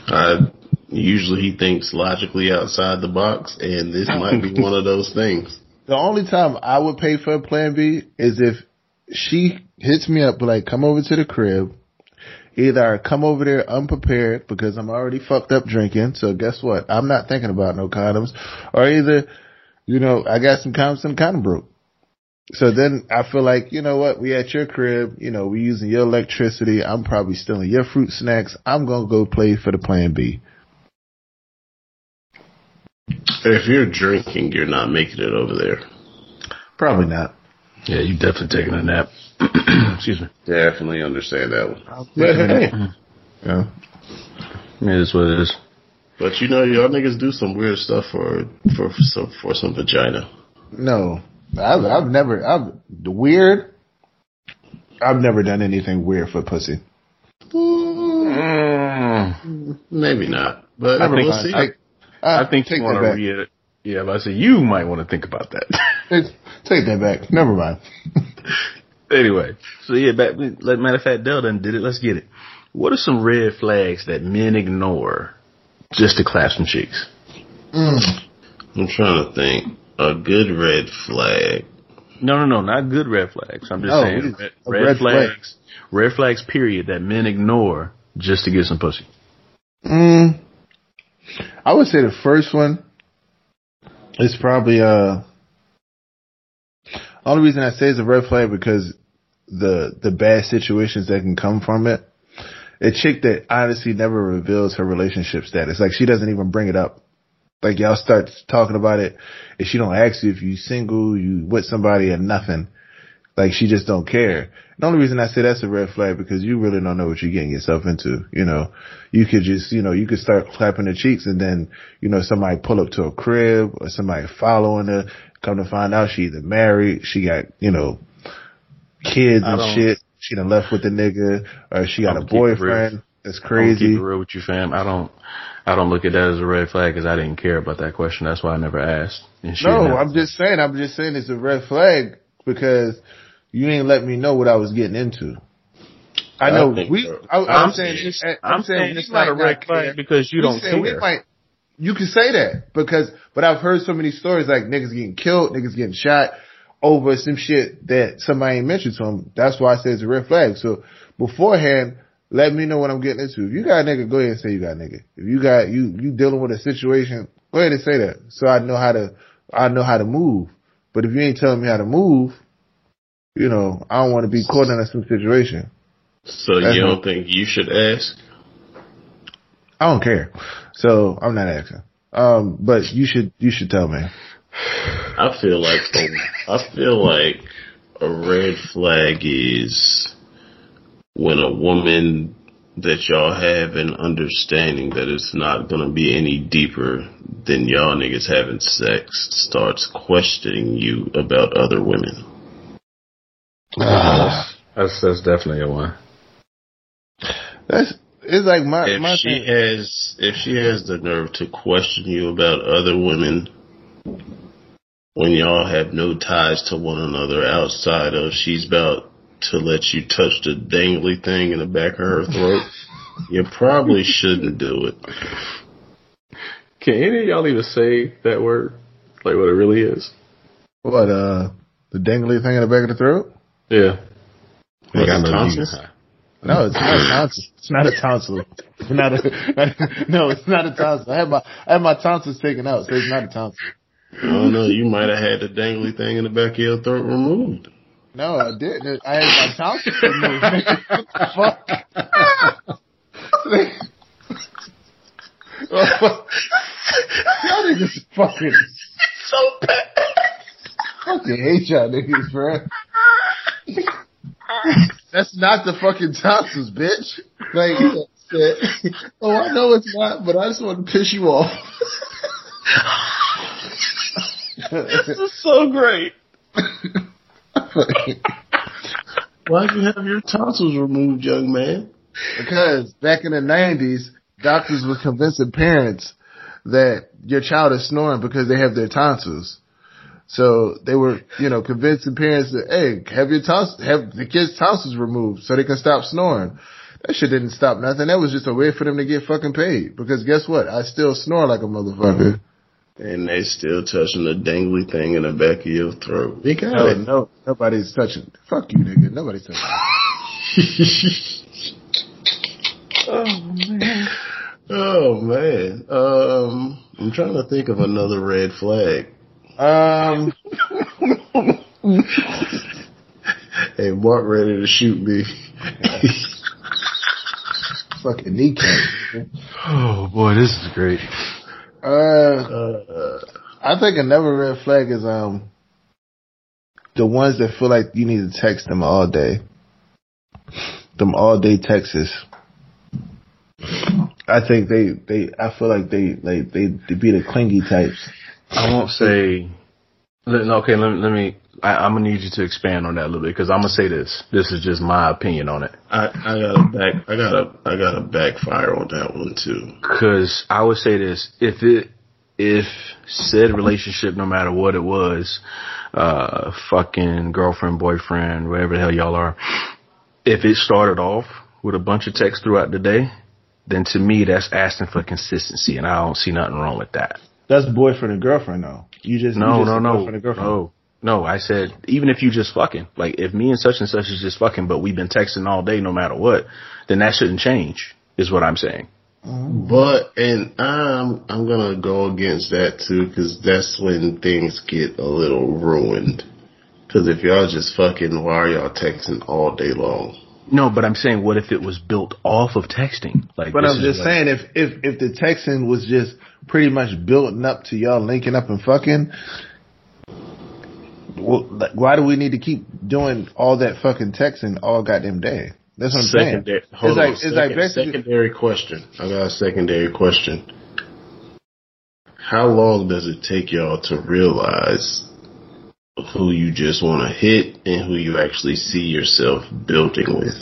I usually he thinks logically outside the box, and this might be one of those things. The only time I would pay for a plan B is if she hits me up like, come over to the crib. Either I come over there unprepared because I'm already fucked up drinking. So guess what? I'm not thinking about no condoms. Or either, you know, I got some condoms and condom broke. So then I feel like, you know what? We at your crib, you know, we using your electricity. I'm probably stealing your fruit snacks. I'm going to go play for the plan B. If you're drinking, you're not making it over there. Probably not. Yeah, you definitely taking a nap. Excuse me. Definitely understand that one. But hey, Yeah. It is what it is. but you know, y'all niggas do some weird stuff for for for some, for some vagina. No, I've, I've never. I've the weird. I've never done anything weird for pussy. Mm, Maybe not, but I think- we'll see. I, I think take you want that to back. read it. Yeah, but I say you might want to think about that. Take, take that back. Never mind. anyway, so yeah, back, like, matter of fact, Dell done did it. Let's get it. What are some red flags that men ignore just to clap some cheeks? I'm trying to think. A good red flag. No, no, no, not good red flags. I'm just No, saying it's red, red red flags, red flags. Period. That men ignore just to get some pussy. Mm, I would say the first one is probably uh. Only reason I say it's a red flag because the the bad situations that can come from it. A chick that honestly never reveals her relationship status. Like she doesn't even bring it up. Like y'all start talking about it and she don't ask you if you single, you with somebody or nothing. Like she just don't care. The only reason I say that's a red flag because you really don't know what you're getting yourself into. You know, you could just, you know, you could start clapping the cheeks and then, you know, somebody pull up to a crib or somebody following her, come to find out she either married, she got, you know, kids and shit. She done left with the nigga or she got I'ma a keep it real. boyfriend. That's I'm crazy. keep it real with you, fam. I don't, I don't look at that as a red flag because I didn't care about that question. That's why I never asked. And she No, I'm just saying, I'm just saying it's a red flag because you ain't let me know what I was getting into. I I know think we. so. I, I'm, I'm saying, saying- this- eh, I'm saying this it's not a red flag care. because you We don't saying we care. might- you can say that because, but I've heard so many stories like niggas getting killed, niggas getting shot over some shit that somebody ain't mentioned to them. That's why I say it's a red flag. So beforehand, let me know what I'm getting into. If you got a nigga, go ahead and say you got a nigga. If you got you you dealing with a situation, go ahead and say that. So I know how to I know how to move. But if you ain't telling me how to move, you know, I don't want to be caught in some situation. So That's you don't think you should ask? I don't care. So I'm not asking. Um, but you should you should tell me. I feel like I feel like a red flag is when a woman that y'all have an understanding that it's not gonna be any deeper than y'all niggas having sex starts questioning you about other women. That's that's definitely a one. That's it's like my If my she thing. has if she has the nerve to question you about other women when y'all have no ties to one another outside of she's about to let you touch the dangly thing in the back of her throat, you probably shouldn't do it. Can any of y'all even say that word? Like what it really is? What uh the dangly thing in the back of the throat? Yeah. What, Like, I the know you- tonsils? No, it's not a tonsil. It's not a tonsil. It's not a no, it's not a tonsil. I had my I had my tonsils taken out, so it's not a tonsil. I don't know, you might have had the dangly thing in the back of your throat removed. No, I didn't. I had my tonsils removed. What the fuck? y'all niggas fucking So bad. fucking hate y'all niggas, bro. That's not the fucking tonsils, bitch. Like said, oh, I know it's not, but I just want to piss you off. This is so great. Why'd you have your tonsils removed, young man? Because back in the nineties, doctors were convincing parents that your child is snoring because they have their tonsils. So they were, you know, convincing parents that, hey, have your tonsils, have the kid's tonsils removed so they can stop snoring. That shit didn't stop nothing. That was just a way for them to get fucking paid. Because guess what? I still snore like a motherfucker. And they still touching the dangly thing in the back of your throat. They got No, it. no, nobody's touching. Fuck you, nigga. Nobody's touching. Oh man. Oh man. Um, I'm trying to think of another red flag. Um, Hey, Mark, ready to shoot me? fucking kneecap. Oh boy, this is great. Uh, uh, I think another red flag is um the ones that feel like you need to text them all day. Them all day texts. I think they they I feel like they like they, they be the clingy types. I won't say. Okay, let me. Let me I, I'm gonna need you to expand on that a little bit because I'm gonna say this. This is just my opinion on it. I, I got a back. I got a. I got a backfire on that one too. Cause I would say this, if it, if said relationship, no matter what it was, uh, fucking girlfriend, boyfriend, whatever the hell y'all are, if it started off with a bunch of texts throughout the day, then to me that's asking for consistency and I don't see nothing wrong with that. That's boyfriend and girlfriend though. You just No, you just no, no, boyfriend and girlfriend. no, no. I said even if you just fucking, like if me and such and such is just fucking, but we've been texting all day, no matter what, then that shouldn't change. Is what I'm saying. Oh. But and I'm I'm gonna go against that too because that's when things get a little ruined. Because if y'all just fucking, why are y'all texting all day long? No, but I'm saying, what if it was built off of texting? Like, But I'm just like- saying, if if if the texting was just pretty much building up to y'all linking up and fucking, well, like, why do we need to keep doing all that fucking texting all goddamn day? That's what I'm Secondary, saying. hold it's on, like it's like second- basically secondary question. I got a secondary question. How long does it take y'all to realize who you just want to hit and who you actually see yourself building with?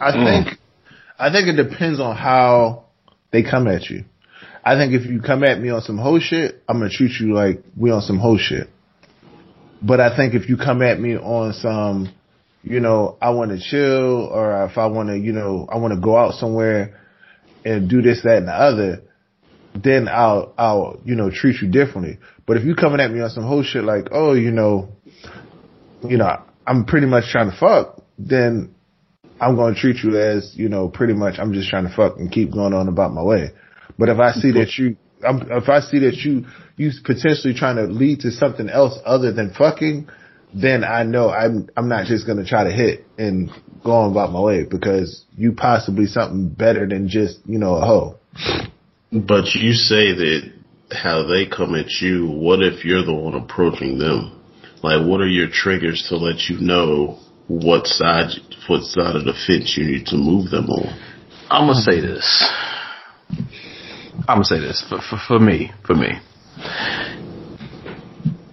I think I think it depends on how they come at you. I think if you come at me on some whole shit, I'm gonna treat you like we on some whole shit. But I think if you come at me on some, you know, I want to chill, or if I want to, you know, I want to go out somewhere and do this, that, and the other, then I'll, I'll, you know, treat you differently. But if you coming at me on some whole shit like, oh, you know, you know, I'm pretty much trying to fuck, then I'm going to treat you as, you know, pretty much I'm just trying to fuck and keep going on about my way. But if I see that you, I'm, if I see that you, you potentially trying to lead to something else other than fucking, then I know I'm, I'm not just going to try to hit and go on about my way because you possibly something better than just, you know, a hoe. But you say that how they come at you, what if you're the one approaching them? Like, what are your triggers to let you know what side, what side of the fence you need to move them on? I'm gonna say this. I'm gonna say this for, for for me. For me,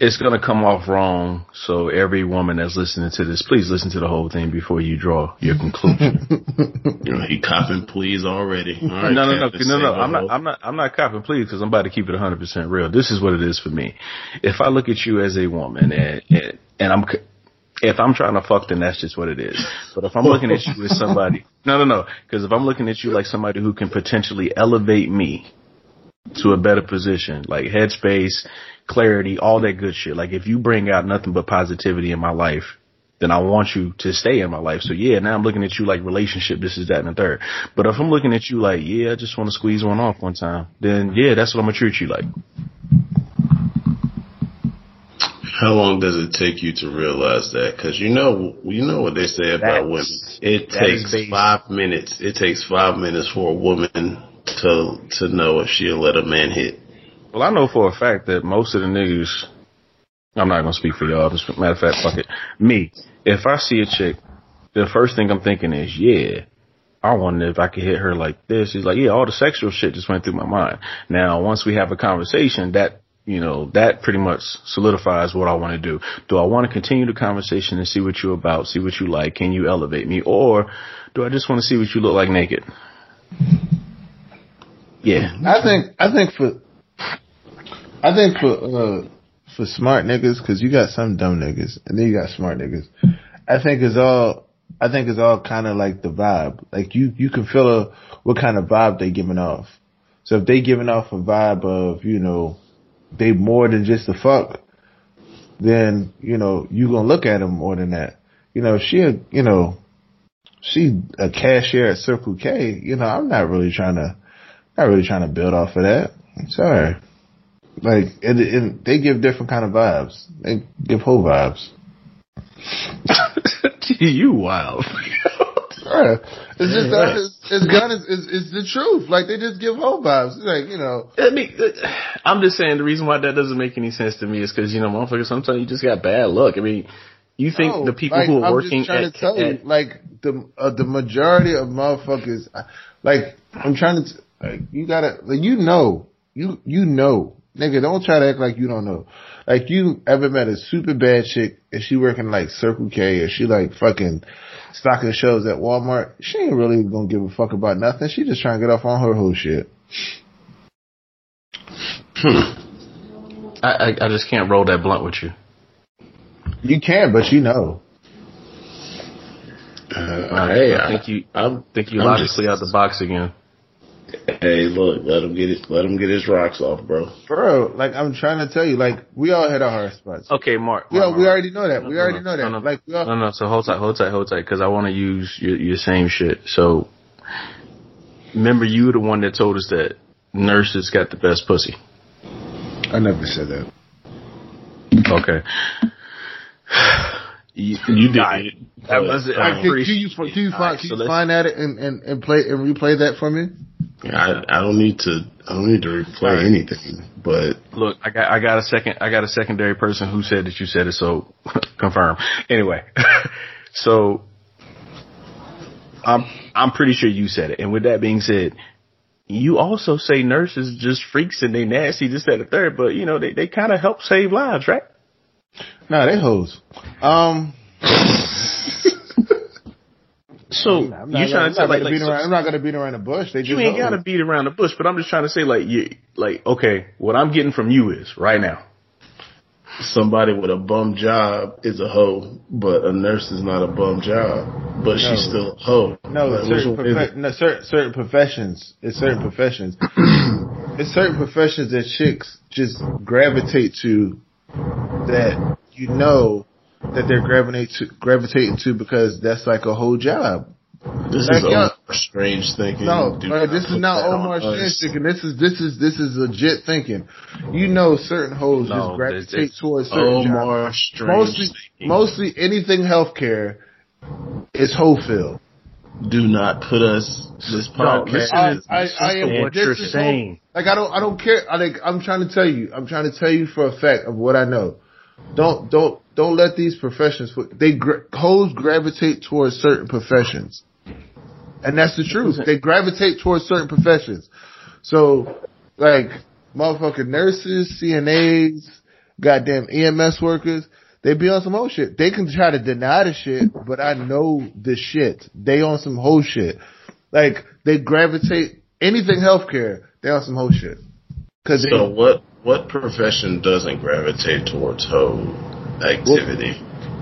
it's gonna come off wrong. So every woman that's listening to this, pleas listen to the whole thing before you draw your conclusion. You know, he copping pleas already. All right, no, no, no, Captain, no, no. I'm not. I'm not. I'm not copping, please, because I'm about to keep it 100 percent real. This is what it is for me. If I look at you as a woman, and and, and I'm, c- if I'm trying to fuck, then that's just what it is. But if I'm looking at you as somebody, no, no, no, because if I'm looking at you like somebody who can potentially elevate me to a better position, like headspace, clarity, all that good shit. Like if you bring out nothing but positivity in my life, then I want you to stay in my life. So yeah, now I'm looking at you like relationship, this is that and the third. But if I'm looking at you like, yeah, I just want to squeeze one off one time, then yeah, that's what I'm gonna treat you like. How long does it take you to realize that? Because you know, you know what they say about women. It takes five minutes. It takes five minutes for a woman to to know if she'll let a man hit. Well, I know for a fact that most of the niggas, I'm not gonna speak for y'all. Just matter of fact, fuck it. Me, if I see a chick, the first thing I'm thinking is, yeah, I wonder if I could hit her like this. He's like, yeah, all the sexual shit just went through my mind. Now, once we have a conversation, that you know, that pretty much solidifies what I want to do. Do I want to continue the conversation and see what you're about, see what you like? Can you elevate me, or do I just want to see what you look like naked? Yeah, I think I think for I think for uh for smart niggas because you got some dumb niggas and then you got smart niggas. I think it's all I think it's all kind of like the vibe. Like you you can feel a, what kind of vibe they giving off. So if they giving off a vibe of you know they more than just a fuck, then you know you gonna look at them more than that. You know she you know she a cashier at Circle K. You know I'm not really trying to not really trying to build off of that. I'm sorry. Like, it, it, they give different kind of vibes. They give whole vibes. you wild. Bruh, It's just that it's, it's gun is, is is the truth. Like they just give whole vibes. It's like you know, I mean, I'm just saying the reason why that doesn't make any sense to me is because you know, motherfuckers, sometimes you just got bad luck. I mean, you think no, the people like, who are I'm working just trying at, to tell at- you, like the uh, the majority of motherfuckers, like I'm trying to, t- like you gotta, like you know, you you know, nigga, don't try to act like you don't know. Like you ever met a super bad chick and she working like Circle K or she like fucking stocking shows at Walmart? She ain't really gonna give a fuck about nothing. She just trying to get off on her whole shit. I, I, I just can't roll that blunt with you. You can, but you know. Uh, hey, I I, think you I'm, think you logically just- out the box again. Hey, look, let him get it. Let him get his rocks off, bro. Bro, like I'm trying to tell you, like we all hit our hard spots. Okay, Mark. Yeah, Mark, we Mark. already know that. We No, already no, know that. no, no. Like we all, No, no. So hold tight, hold tight, hold tight, because I want to use your, your same shit. So remember, you were the one that told us that nurses got the best pussy. I never said that. Okay. You, you did. That was it. Uh, I'm can, pretty can you, can you, All find, right, can so you find at it and, and, and play and replay that for me? I, I don't need to. I don't need to replay Alright. anything. But Look, I got I got a second I got a secondary person who said that you said it, so confirm. Anyway, so I'm I'm pretty sure you said it. And with that being said, you also say nurses just freaks and they nasty, this, that, and the third, but you know, they, they kinda help save lives, right? Nah, they hoes. Um, So you trying to tell like, like beat so- around, I'm not gonna beat around the bush. They just you ain't gotta beat around the bush, but I'm just trying to say like you like okay, what I'm getting from you is right now. somebody with a bum job is a hoe, but a nurse is not a bum job, but she's still a hoe. No, Like, certain, which one is profe- no certain certain professions. It's certain professions. it's certain professions that chicks just gravitate to that you know that they're gravitate to, gravitating to because that's like a whole job. This Like, is yo- Omar strange thinking. No, Do bro, this is not Omar. Strange thinking. This is this is this is legit thinking. You know, certain hoes No, just gravitate it's- it's towards certain jobs. Omar strange. Mostly, thinking. mostly anything healthcare is hoe filled. do not put us this No, podcast. listen I, to- I, listen I am what this you're is saying. Like I don't, I don't care. I like, I'm trying to tell you. I'm trying to tell you for a fact of what I know. Don't, don't, don't let these professions. They gra- hoes gravitate towards certain professions, and that's the truth. They gravitate towards certain professions. So, like, motherfucking nurses, CNAs, goddamn EMS workers. They be on some whole shit. They can try to deny the shit, but I know the shit. They on some whole shit. Like they gravitate anything healthcare. They on some whole shit. Cause they, So what what profession doesn't gravitate towards hoe activity?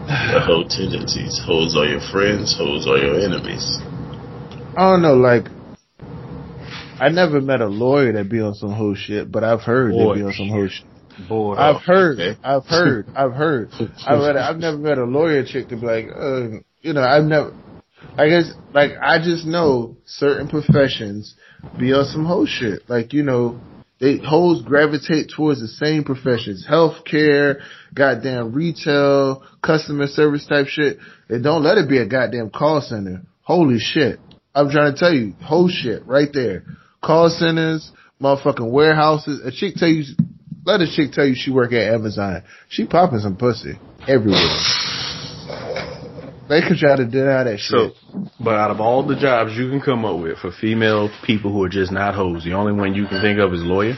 the hoe tendencies. Hoes are your friends, hoes are your enemies. I don't know. Like I never met a lawyer that be on some whole shit, but I've heard Boy. they be on some whole shit. Boy, I've heard, okay. I've heard, I've heard. I've, read, I've never met a lawyer chick to be like, uh, you know, I've never. I guess, like, I just know certain professions be on some whole shit. Like, you know, they hoes gravitate towards the same professions: healthcare, goddamn retail, customer service type shit. And don't let it be a goddamn call center. Holy shit! I'm trying to tell you, whole shit right there. Call centers, motherfucking warehouses. A chick tell you, let a chick tell you she work at Amazon. She popping some pussy everywhere. They could try to deny that shit. So, shit. but out of all the jobs you can come up with for female people who are just not hoes, the only one you can think of is lawyer.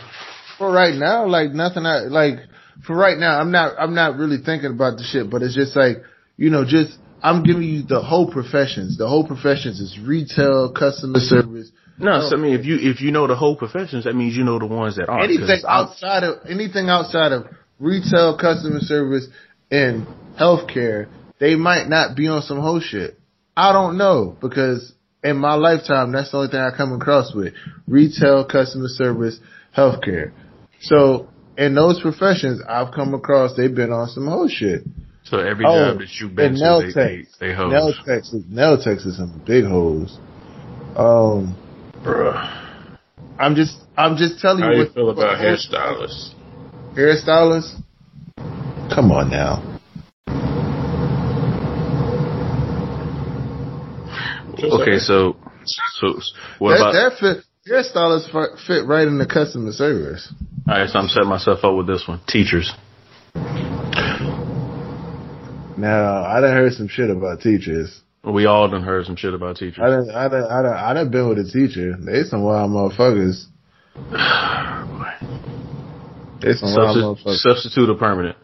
For right now, like nothing. I like for right now. I'm not. I'm not really thinking about the shit. But it's just like you know, just I'm giving you the whole professions. The whole professions is retail, customer service, No, so, I mean, if you if you know the whole professions, that means you know the ones that aren't. 'cause anything I'm- outside of anything outside of retail, customer service, and healthcare, they might not be on some whole shit. I don't know because in my lifetime, that's the only thing I come across with retail, customer service, healthcare. So in those professions, I've come across they've been on some whole shit. So every Oh, job that you've been and to, nail they, they, they hoes. Nail techs, nail techs is some big hoes. Um, Bruh. I'm just, I'm just telling you. How you you feel about what- hairstylists? hairstylists. Come on now. Okay, so so what that, about? that fit hairstylists fi- fit right in the customer service. all right, so I'm setting myself up with this one. Teachers. Now I done heard some shit about teachers. We all done heard some shit about teachers. I done, I done, I done, I done been with a teacher. They some wild motherfuckers. They some wild motherfuckers. substitute or permanent.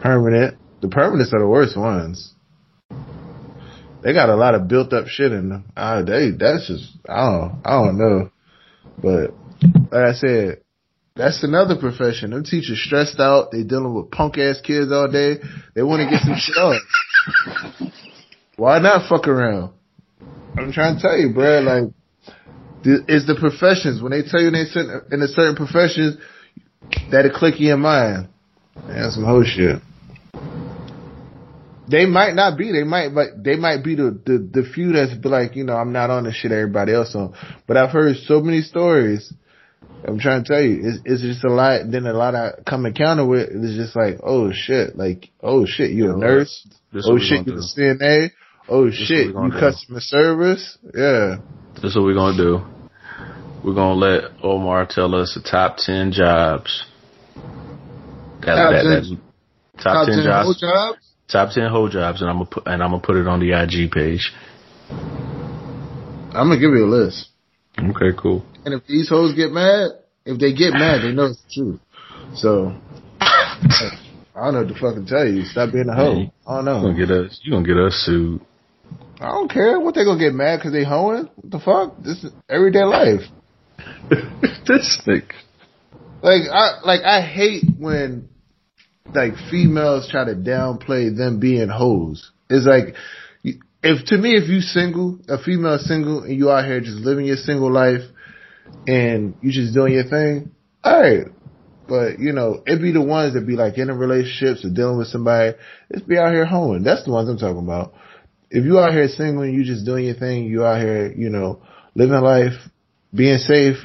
Permanent. The permanents are the worst ones. They got a lot of built up shit in them. Uh, they, that's just, I don't, I don't know. But, like I said, that's another profession. Them teachers stressed out. They dealing with punk ass kids all day. They want to get some shit off. Why not fuck around? I'm trying to tell you, bro. Like, it's the professions. When they tell you they in a certain professions, that'll click in your mind. Man, some whole shit. They might not be. They might, but they might be the, the the few that's be like, you know, I'm not on the shit everybody else on. But I've heard so many stories I'm trying to tell you, it's, it's just a lot. Then a lot I come encounter with it's just like, oh shit, like oh shit, you're a nurse? This Oh shit, you do. a CNA? Oh what shit, you do. customer service? Yeah. This is what we're gonna do. We're gonna let Omar tell us the top ten jobs. That, Top that, 10 that, top, ten, whole jobs. jobs. Top ten whole jobs, and I'm gonna put and I'm gonna put it on the IG page. I'm gonna give you a list. Okay, cool. And if these hoes get mad, if they get mad, they know it's the truth. So I don't know what to fucking tell you. Stop being a hoe. Yeah. I don't know. You gonna get us? You gonna get us sued? I don't care. What they gonna get mad because they hoeing? What the fuck? This is everyday life. this nigga. Like I like I hate when like females try to downplay them being hoes. It's like if to me if you single, a female single and you out here just living your single life and you just doing your thing, alright. But you know, it be the ones that be like in a relationships or dealing with somebody, just be out here hoeing. That's the ones I'm talking about. If you out here single and you just doing your thing, you out here, you know, living life, being safe,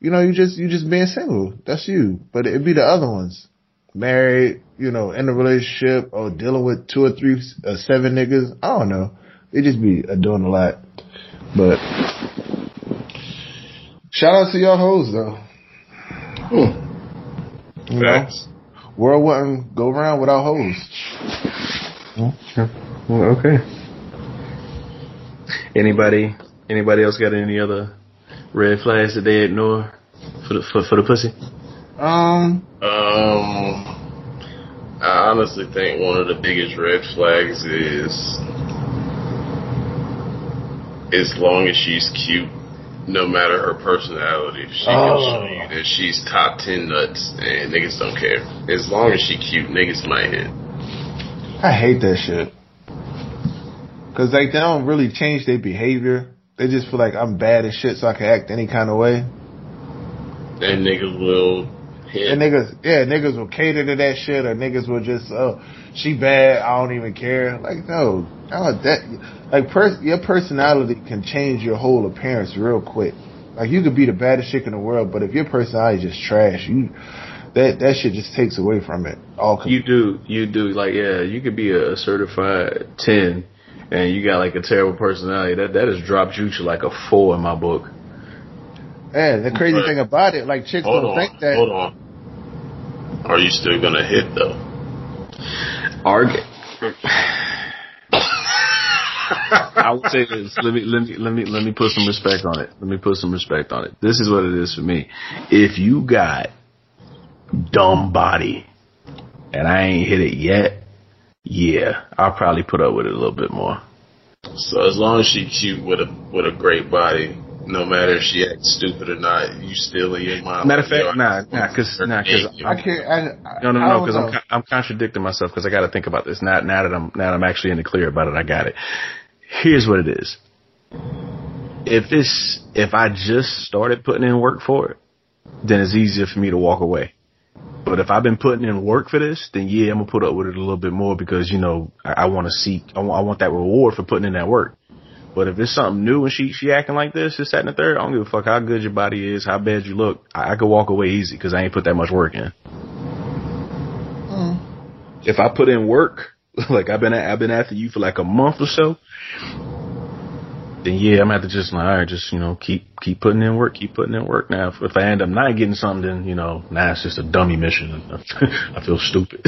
you know, you just you just being single. That's you. But it'd be the other ones, married, you know, in a relationship or dealing with two or three, uh, seven niggas. I don't know. They just be uh, doing a lot. But shout out to y'all hoes though. You know, Facts. world wouldn't go around without hoes. Well, okay. Anybody? Anybody else got any other red flags that they ignore for the for, for the pussy? Um, Um, I honestly think one of the biggest red flags is as long as she's cute, no matter her personality, she can Oh. show you that she's top ten nuts, and niggas don't care. As long as she cute, niggas might hit. I hate that shit. Cause like they don't really change their behavior. They just feel like I'm bad as shit, so I can act any kind of way. And niggas will hit. And niggas, yeah, niggas will cater to that shit, or niggas will just, oh, she bad, I don't even care. Like, no, no that, like, pers- your personality can change your whole appearance real quick. Like, you could be the baddest chick in the world, but if your personality is just trash, you, that, that shit just takes away from it. All You do, you do. Like, yeah, you could be a certified ten, and you got like a terrible personality. That that has dropped you to like a four in my book. and the crazy But- thing about it, like, chicks don't on, think that. hold on. Are you still gonna hit though? Arg. I would say this. Let me let me let me let me put some respect on it. Let me put some respect on it. This is what it is for me. If you got dumb body and I ain't hit it yet, yeah, I'll probably put up with it a little bit more. So as long as she cute with a with a great body, no matter if she acts stupid or not, you still in your mind. Matter of like, fact, yo, nah, nah, cause nah, cause I can't, I, I no, no, no, don't because I'm I'm contradicting myself because I got to think about this. Now, now that I'm now that I'm actually in the clear about it, I got it. Here's what it is. If it's if I just started putting in work for it, then it's easier for me to walk away. But if I've been putting in work for this, then yeah, I'm gonna put up with it a little bit more because you know I, I want to seek, I want, I want that reward for putting in that work. But if it's something new and she she acting like this, this that and the third, I don't give a fuck how good your body is, how bad you look. I, I could walk away easy because I ain't put that much work in. Hmm. If I put in work, like I've been at, I've been after you for like a month or so, then yeah, I'm gonna have to just like, all right, just you know keep keep putting in work, keep putting in work. Now, if, if I end up not getting something, then you know, now it's just a dummy mission. I feel stupid.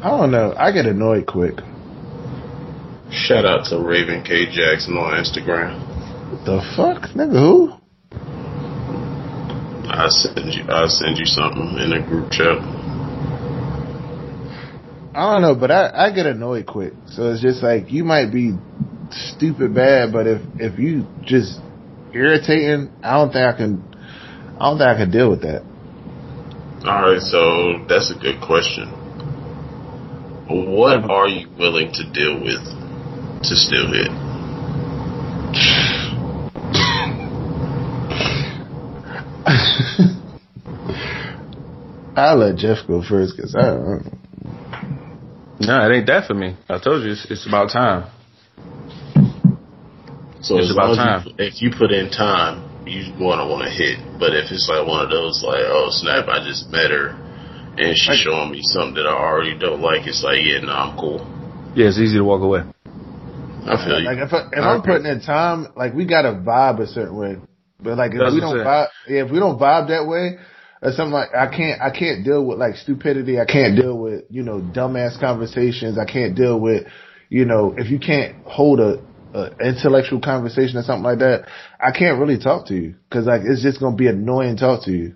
I don't know. I get annoyed quick. Shout out to Raven K Jackson on Instagram. What the fuck, nigga? Who? I send you I send you something in a group chat. I don't know, but I, I get annoyed quick. So it's just like you might be stupid bad, but if if you just irritating, I don't think I can. I don't think I can deal with that. All right, so that's a good question. What are you willing to deal with to still hit? I'll let Jeff go first because I don't. know. no, it ain't that for me. I told you, it's, it's about time. So It's about time. you, if you put in time, you wanna wanna hit. But if it's like one of those like, oh snap, I just met her and she's showing me something that I already don't like, it's like, yeah, nah, I'm cool. Yeah, it's easy to walk away. I feel you. Like if, I, if I'm putting in time, like we gotta vibe a certain way. But like if That's we don't vibe, yeah, if we don't vibe that way, or something like I can't, I can't deal with like stupidity. I can't deal with you know dumbass conversations. I can't deal with you know if you can't hold a, a intellectual conversation or something like that. I can't really talk to you because like it's just gonna be annoying to talk to you.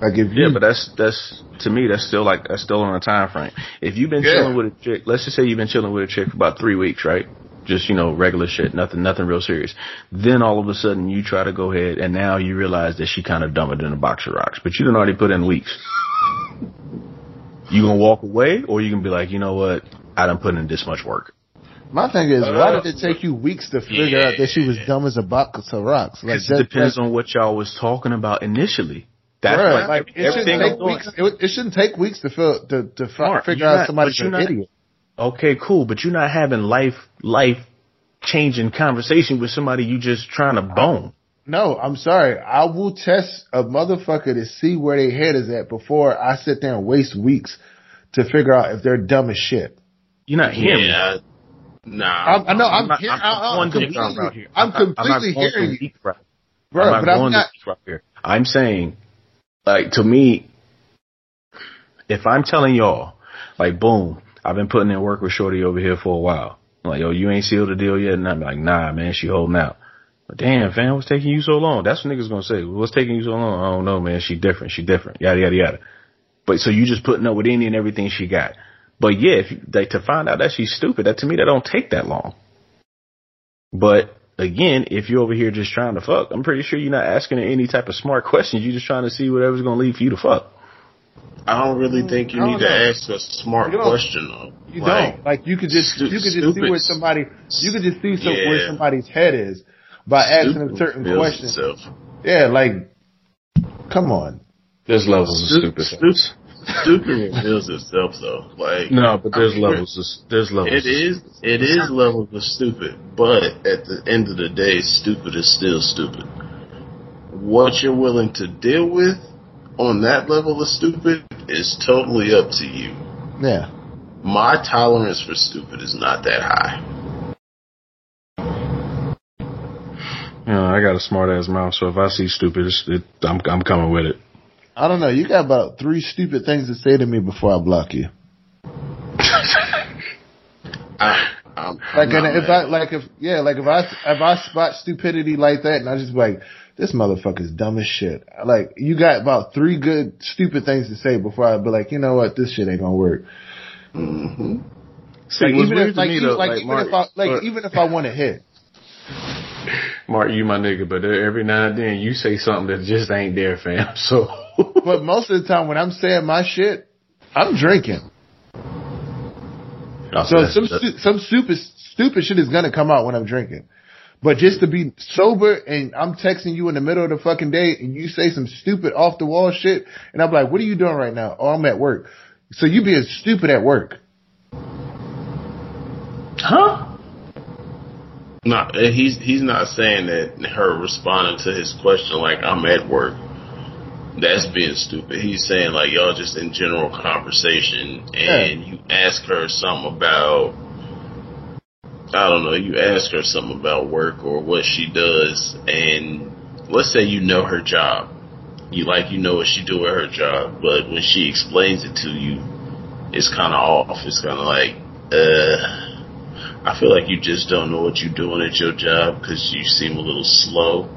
Like if you, Yeah, but that's that's to me that's still like that's still on a time frame. If you've been Yeah. chilling with a chick, let's just say you've been chilling with a chick for about three weeks, right? Just you know regular shit, nothing nothing real serious. Then all of a sudden you try to go ahead and now you realize that she kind of dumber than a box of rocks, but you done already put in weeks. You gonna walk away, or you gonna be like, you know what? I done put in this much work. my thing is, why did it take you weeks to figure yeah. out that she was dumb as a box of rocks? Like Because it depends on what y'all was talking about initially. That's Right, like, like it everything shouldn't take weeks. It, it shouldn't take weeks to feel to to Mark, figure out not- somebody's an not- idiot. Okay, cool, but you're not having life life changing conversation with somebody you just trying to bone. No, I'm sorry. I will test a motherfucker to see where their head is at before I sit there and waste weeks to figure out if they're dumb as shit. You're not hearing me. Nah. I'm, I know I'm, not- hear- I'm I'm, I'm completely, here. I'm I'm completely hearing you, weak bro. I'm not But I'm not. the here. I'm saying, like to me, if I'm telling y'all, like, boom, I've been putting in work with Shorty over here for a while. I'm like, yo, you ain't sealed the deal yet, and I'm like, nah, man, she holding out. But damn, fam, what's taking you so long? That's what niggas gonna say. What's taking you so long? I don't know, man. She different. She different. Yada yada yada. But so you just putting up with any and everything she got. But yeah, if you, like to find out that she's stupid, that to me that don't take that long. But again, if you're over here just trying to fuck, I'm pretty sure you're not asking her any type of smart questions. You're just trying to see whatever's gonna lead for you to fuck. I don't really think you mm, need don't to ask a smart You question though. You Like, don't like you could just stu- you could just see where somebody you could just see some, where somebody's head is by asking them stupid certain reveals questions. itself. Yeah, like come on. There's levels Stupid, stupid, stupid reveals itself though. Like No, but there's I'm- levels. of- There's levels. It is it is levels of stupid, but at the end of the day, stupid is still stupid. What you're willing to deal with on that level of stupid is totally up to you. Yeah. My tolerance for stupid is not that high. You know, I got a smart ass mouth, so if I see stupid, it's, it, I'm I'm coming with it. I don't know. You got about three stupid things to say to me before I block you. I, I'm, Like, I'm and if mad. I like, if yeah, like if I if I spot stupidity like that, and I just be like, this motherfucker's dumb as shit. Like, you got about three good stupid things to say before I'd be like, you know what, this shit ain't gonna work. Mhm. See, Like, even if to like, even, though, like, like, even Mark, if I like Mark- even if I want to hit, Mark, you my nigga, but every now and then you say something that just ain't there, fam. So, but most of the time when I'm saying my shit, I'm drinking. So some stu- some stupid stupid shit is gonna come out when I'm drinking. But just to be sober and I'm texting you in the middle of the fucking day and you say some stupid off the wall shit and I'm like, what are you doing right now? Oh, I'm at work. So you being stupid at work. huh? No, he's he's not saying that her responding to his question like I'm at work. That's being stupid. He's saying like y'all just in general conversation and you ask her something about I don't know, you ask her something about work or what she does and let's say you know her job. You like you know what she do at her job, but when she explains it to you, it's kinda off. It's kinda like, uh I feel like you just don't know what you're doing at your job because you seem a little slow.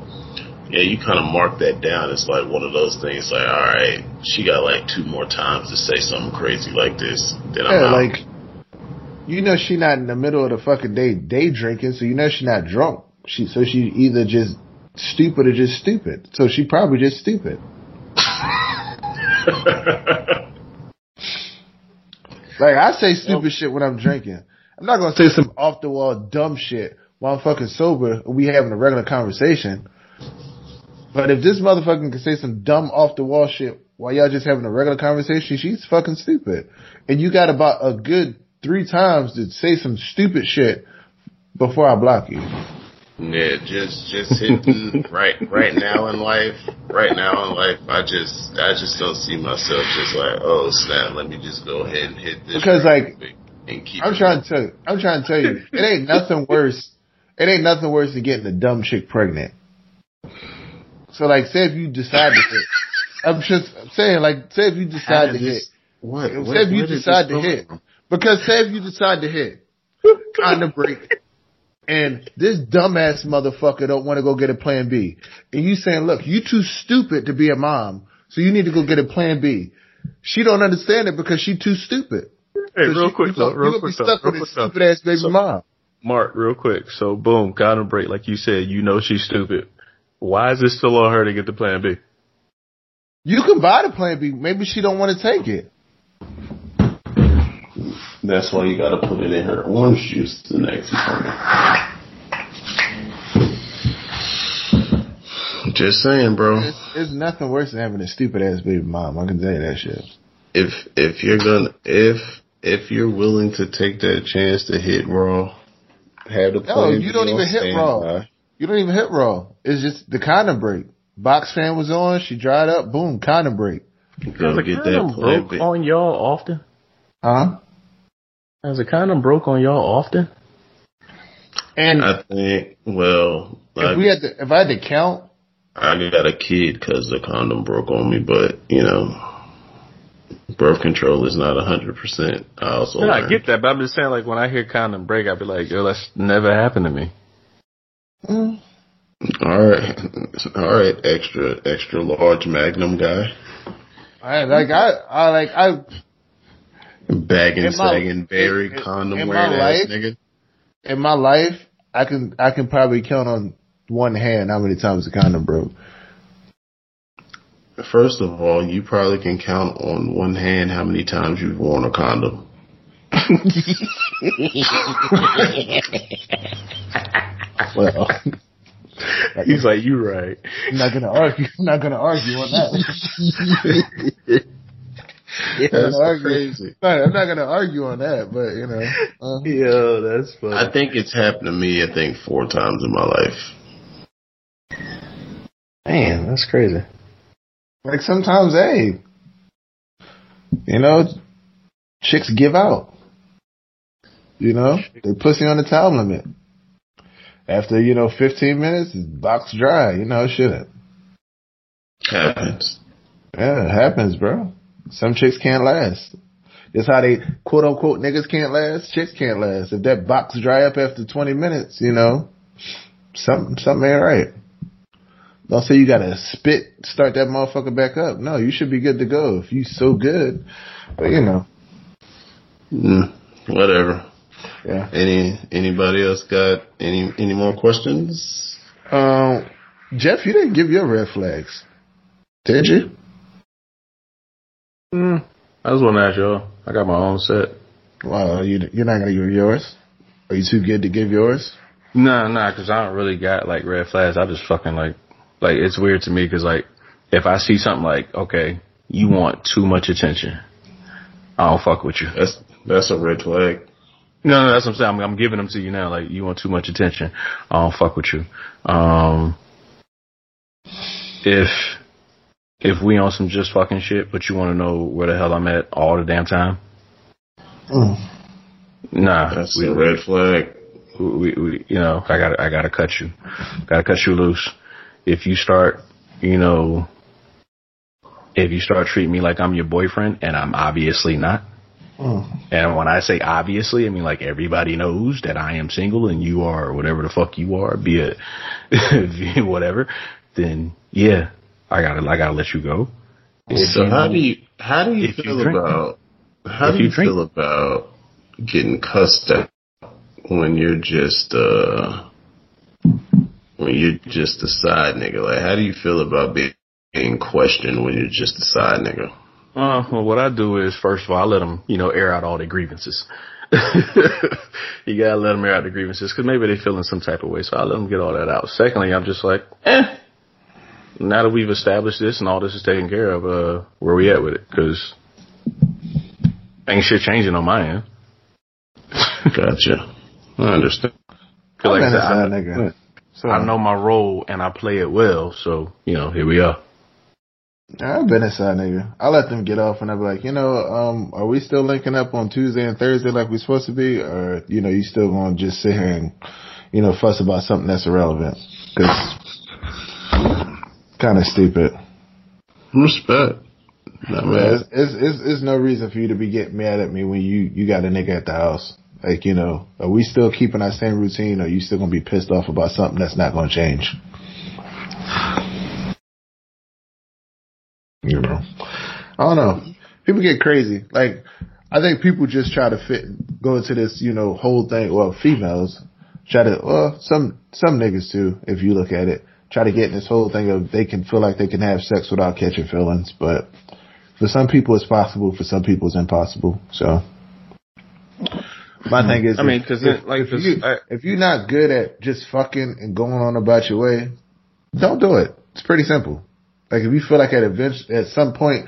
Yeah, you kind of mark that down. It's like one of those things. Like, all right, she got like two more times to say something crazy like this. Then I'm out. like you know she not in the middle of the fucking day day drinking, so you know she not drunk. She so she either just stupid or just stupid. So she probably just stupid. Like I say stupid shit when I'm drinking. I'm not gonna say some off the wall dumb shit while I'm fucking sober we having a regular conversation. But if this motherfucker can say some dumb off the wall shit while y'all just having a regular conversation, she's fucking stupid. And you got about a good three times to say some stupid shit before I block you. Yeah, just just hitting right right now in life. Right now in life, I just I just don't see myself just like, oh snap, let me just go ahead and hit this. Because, like, and keep I'm it trying to tell you, I'm trying to tell you, it ain't nothing worse. It ain't nothing worse than getting a dumb chick pregnant. So like, say if you decide to hit, I'm just saying, like, say if you decide to hit, What? say Where- if you decide to hit, from? Because say if you decide to hit, kind of break, and this dumbass motherfucker don't want to go get a plan B, and you saying, look, you too stupid to be a mom, so you need to go get a plan B. She don't understand it because she too stupid. Hey, real you- quick you though, real gonna be quick though, stuck real with this quick though. stupid ass baby So- mom. Mark, real quick. So boom, counter break, like you said, you know she's stupid. Why is it still on her to get the plan B? You can buy the plan B. Maybe she don't want to take it. That's why you gotta put it in her orange juice the next morning. Just saying, bro. It's, it's nothing worse than having a stupid ass baby mom. I can tell you that shit. If if you're gonna if if you're willing to take that chance to hit raw, have the No, plan you don't even hit raw. standby. You don't even hit raw. It's just the condom break. Box fan was on. She dried up. Boom, condom break. Go Has a get that plan broke on y'all often? Huh? Has a condom broke on y'all often? And I think. Well, if I, we had to, if I had to count, I got a kid because the condom broke on me, but you know, birth control is not a hundred percent. I also And I get that, but I'm just saying, like when I hear condom break, I'd be like, yo, that's never happened to me. mm, All right, all right, extra extra large Magnum guy, I like I I like I bagging, my- sagging, in- condom wearing ass life- nigga. in my life I can I can probably count on one hand how many times the condom broke. First of all, you probably can count on one hand how many times you've worn a condom. Well, He's like, you're right. I'm not gonna argue. I'm not gonna argue on that. That's argue. crazy. No, I'm not gonna argue on that, but you know, uh, Yo, that's funny. I think it's happened to me. I think four times in my life. Man, that's crazy. like sometimes, hey, you know, chicks give out. You know, they pussy on the time limit. After you know, 15 minutes, it's box dry. You know, shit. Happens. Yeah, it happens, bro. Some chicks can't last. That's how they quote unquote niggas can't last. Chicks can't last. If that box dry up after 20 minutes, you know, something something ain't right. Don't say you gotta spit, start that motherfucker back up. No, you should be good to go if you so good. But you know, Mm, whatever. yeah. Any anybody else got any any more questions? Um, Jeff, you didn't give your red flags, did you? Mm, I just want to ask y'all. I got my own set. Well, you you're not gonna give yours. Are you too good to give yours? Nah, nah, because I don't really got like red flags. I just fucking like, like it's weird to me because like if I see something like, okay, you want too much attention, I don't fuck with you. That's that's a red flag. No, no, that's what I'm saying. I'm, I'm giving them to you now. Like you want too much attention, I don't fuck with you. Um, if if we on some just fucking shit, but you want to know where the hell I'm at all the damn time, Mm. nah, That's we, a red flag. we, we, you know, I gotta, I gotta cut you, gotta cut you loose. If you start, you know, if you start treating me like I'm your boyfriend and I'm obviously not, Mm. and when I say obviously, I mean like everybody knows that I am single and you are whatever the fuck you are, be it whatever, then yeah, I gotta, I gotta let you go. If So you- how do you how do you if you feel drink. about how If do you, you feel about getting cussed at when you're just uh when you're just a side nigga? Like how do you feel about being being questioned when you're just a side nigga? Uh, well, what I do is, first of all, I let them, you know, air out all their grievances. you gotta let them air out the grievances because maybe they feel in some type of way. So I let them get all that out. Secondly, I'm just like, eh. Now that we've established this and all this is taken care of, uh, where we at with it? Because ain't shit changing on my end. Gotcha. I understand. 'Cause I'm like I said, I- nigga. So I know my role and I play it well. So you know, here we are. I've been inside nigga. I let them get off and I be like, you know, um, are we still linking up on Tuesday and Thursday like we supposed to be, or you know, you still gonna just sit here and you know fuss about something that's irrelevant? Because kind of stupid. Respect. No, man, it's, it's, it's, it's no reason for you to be getting mad at me when you, you got a nigga at the house. Like, you know, are we still keeping our same routine or are you still gonna be pissed off about something that's not gonna change? You know, I don't know. People get crazy. Like, I think people just try to fit, go into this, you know, whole thing. Well, females try to, well, some, some niggas too, if you look at it, try to get in this whole thing of they can feel like they can have sex without catching feelings. But for some people it's possible, for some people it's impossible. So. My thing is, I mean, because like, if, you, if you're not good at just fucking and going on about your way, don't do it. It's pretty simple. Like if you feel like at event, at some point,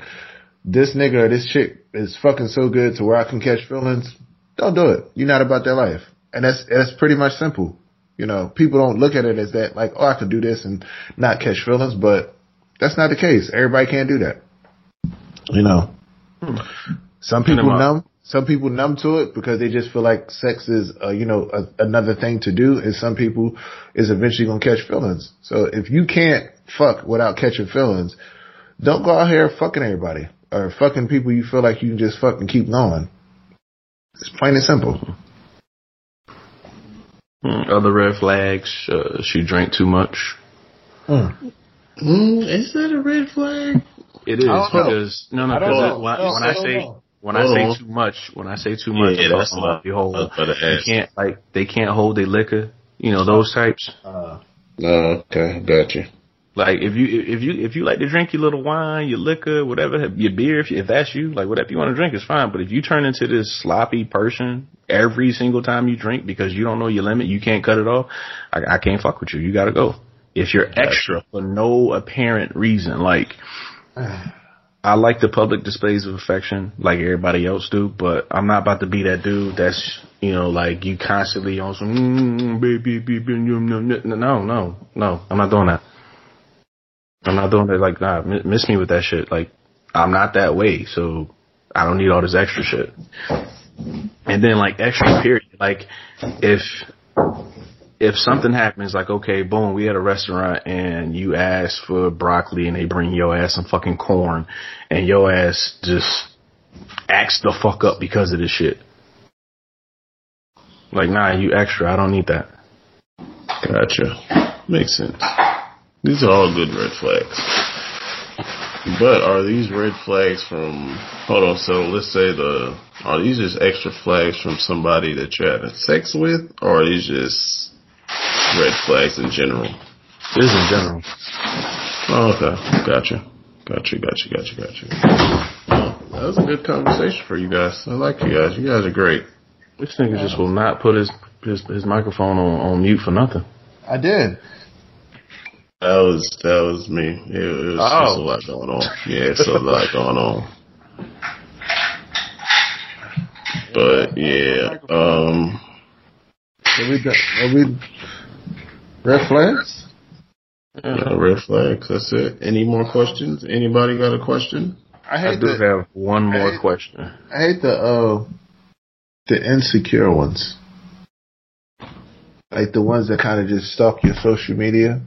this nigga or this chick is fucking so good to where I can catch feelings, don't do it. You're not about that life. And that's, that's pretty much simple. You know, people don't look at it as that, like, oh, I could do this and not catch feelings, but that's not the case. Everybody can't do that. You know, some people numb, some people numb to it because they just feel like sex is, uh, you know, a, another thing to do. And some people is eventually going to catch feelings. So if you can't fuck without catching feelings, don't go out here fucking everybody or fucking people you feel like you can just fucking keep going. It's plain and simple. Hmm. Other red flags, uh, she drank too much. Mm. Mm, is that a red flag? It is because no, no, because when, when I say when I say too much, when I say too much, yeah, that's about the whole. They can't like they can't hold their liquor. You know those types. Uh, oh, okay, gotcha. Like if you if you if you like to drink your little wine, your liquor, whatever, your beer, if, you, if that's you, like whatever you want to drink is fine. But if you turn into this sloppy person every single time you drink because you don't know your limit, you can't cut it off. I, I can't fuck with you. You got to go. If you're extra for no apparent reason, like I like the public displays of affection like everybody else do, but I'm not about to be that dude that's you know like you constantly on some mm, mm, mm baby, baby, no, mm, no, no, no. I'm not doing that. I'm not doing it like, nah, miss me with that shit. Like, I'm not that way, so I don't need all this extra shit. And then like extra period, like if if something happens, like okay, boom, we at a restaurant and you ask for broccoli and they bring your ass some fucking corn, and your ass just acts the fuck up because of this shit. Like, nah, you extra. I don't need that. Gotcha. Makes sense. These are all good red flags. But are these red flags from, hold on, so let's say the, are these just extra flags from somebody that you're having sex with, or are these just red flags in general? This in general. Oh, okay. Gotcha. Gotcha, gotcha, gotcha, gotcha. Well, that was a good conversation for you guys. I like you guys. You guys are great. This nigga just will not put his, his, his microphone on, on mute for nothing. I did. That was that was me. It, it was oh. just a lot going on. Yeah, it's a lot going on. But yeah, um, are we, are we red flags? Yeah, red flags. That's it. Any more questions? Anybody got a question? I, hate I do the, have one more I hate, question. I hate the uh the insecure ones, like the ones that kind of just stalk your social media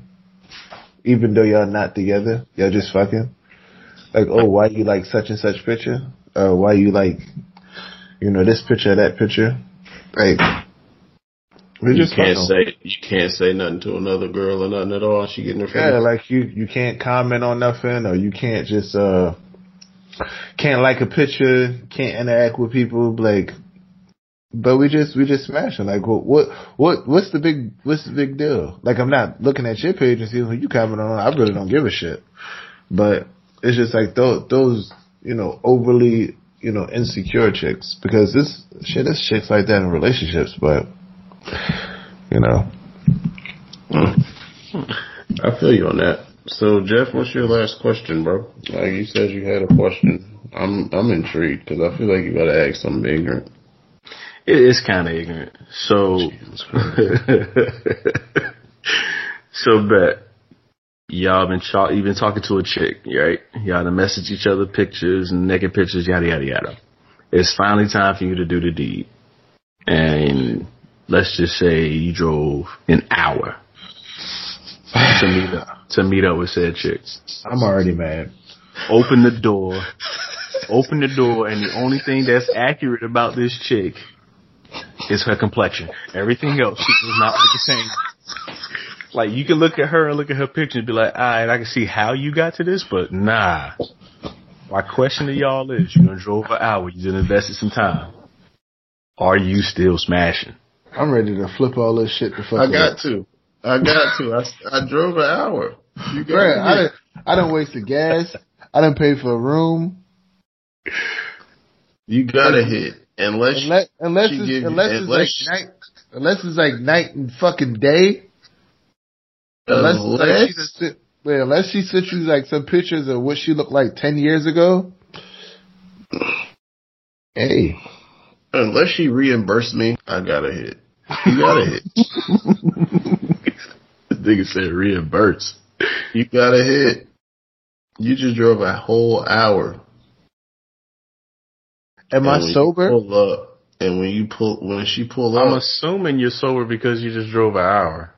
even though y'all not together, y'all just fucking. Like, oh, why you like such and such picture? Or why you like, you know, this picture, that picture? Like, we you just can't say you can't say nothing to another girl or nothing at all. She getting her face. Yeah, like you you can't comment on nothing, or you can't just uh can't like a picture, can't interact with people. Like but we just we just smashing. Like what what what what's the big what's the big deal? Like I'm not looking at your page and seeing who you comment on. I really don't give a shit. But it's just like those those you know overly you know insecure chicks because this shit this chicks like that in relationships. But you know, hmm. I feel you on that. So Jeff, what's your last question, bro? Like you said, you had a question. I'm I'm intrigued because I feel like you got to ask something ignorant. It is kind of ignorant. So, So bet y'all been ch- you been talking to a chick, right? Y'all to message each other pictures and naked pictures, yada yada yada. It's finally time for you to do the deed, and let's just say you drove an hour to meet up to meet up with said chick. I'm already mad. Open the door, open the door, and the only thing that's accurate about this chick is her complexion. Everything else she does not look the same. Like you can look at her and look at her picture and be like, alright, I can see how you got to this, but nah. My question to y'all is, you done drove an hour, you done invested some time. Are you still smashing? I'm ready to flip all this shit to fuck. I got to. I got to. I, I drove an hour. You got Bruh, I hit. didn't, I didn't waste the gas. I didn't pay for a room. You gotta hit. Unless, Unless, unless it's, you- unless it's like night, unless it's like night and fucking day. Unless, like, unless, she wait, unless she sent you like some pictures of what she looked like ten years ago. Hey, unless she reimbursed me, I gotta hit. You gotta hit. The nigga said reimburse. You gotta hit. You just drove a whole hour. Am I And when you sober? Pull up, and when you pull, when she pull up, I'm assuming you're sober because you just drove an hour.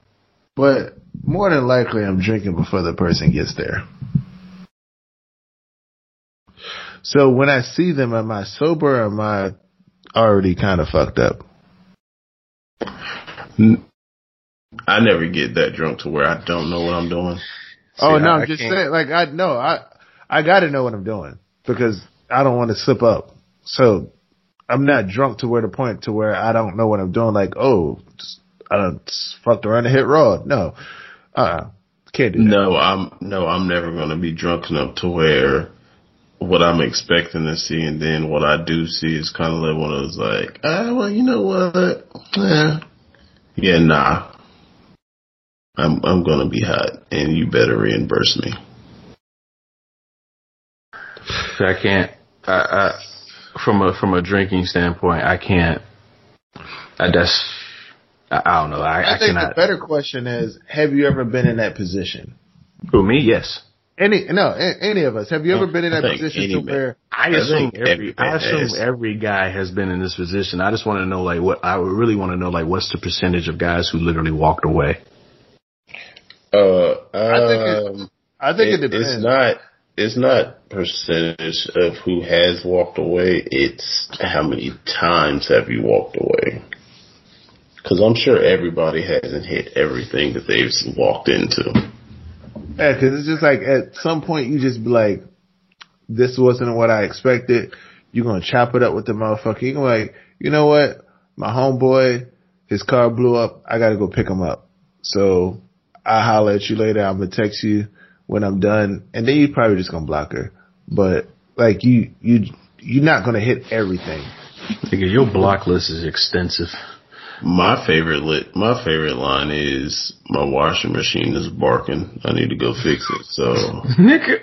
But more than likely, I'm drinking before the person gets there. So when I see them, am I sober or am I already kind of fucked up? I never get that drunk to where I don't know what I'm doing. oh no, I- I'm just can't- saying. Like I no, I I got to know what I'm doing because I don't want to slip up. So I'm not drunk to where the point to where I don't know what I'm doing. Like oh, just, I don't just fucked around and hit raw. No, uh, uh can't do that. No, I'm no, I'm never gonna be drunk enough to where what I'm expecting to see and then what I do see is kind of like one of those like, ah, well, you know what? Yeah, yeah, nah. I'm I'm gonna be hot, and you better reimburse me. I can't. I, I from a from a drinking standpoint, I can't. I, that's. I, I don't know. I, I, I think the better question is: Have you ever been in that position? For me, yes. Any no, any of us. Have you ever been in that position to where I I assume every. every I assume has. every guy has been in this position. I just want to know, like, what I really want to know, like, what's the percentage of guys who literally walked away? Uh, I think it- um, I think it, it- depends. It's not. It's not percentage of who has walked away. It's how many times have you walked away? Because I'm sure everybody hasn't hit everything that they've walked into. Yeah, because it's just like at some point you just be like, "This wasn't what I expected." You're gonna chop it up with the motherfucker. You're like, you know what? My homeboy, his car blew up. I gotta go pick him up. So I'll holler at you later. I'm gonna text you when I'm done, and then you're probably just gonna block her. But like you, you, you're not gonna hit everything. Nigga, your block list is extensive. My favorite lit. My favorite line is my washing machine is barking. I need to go fix it. So Nigga.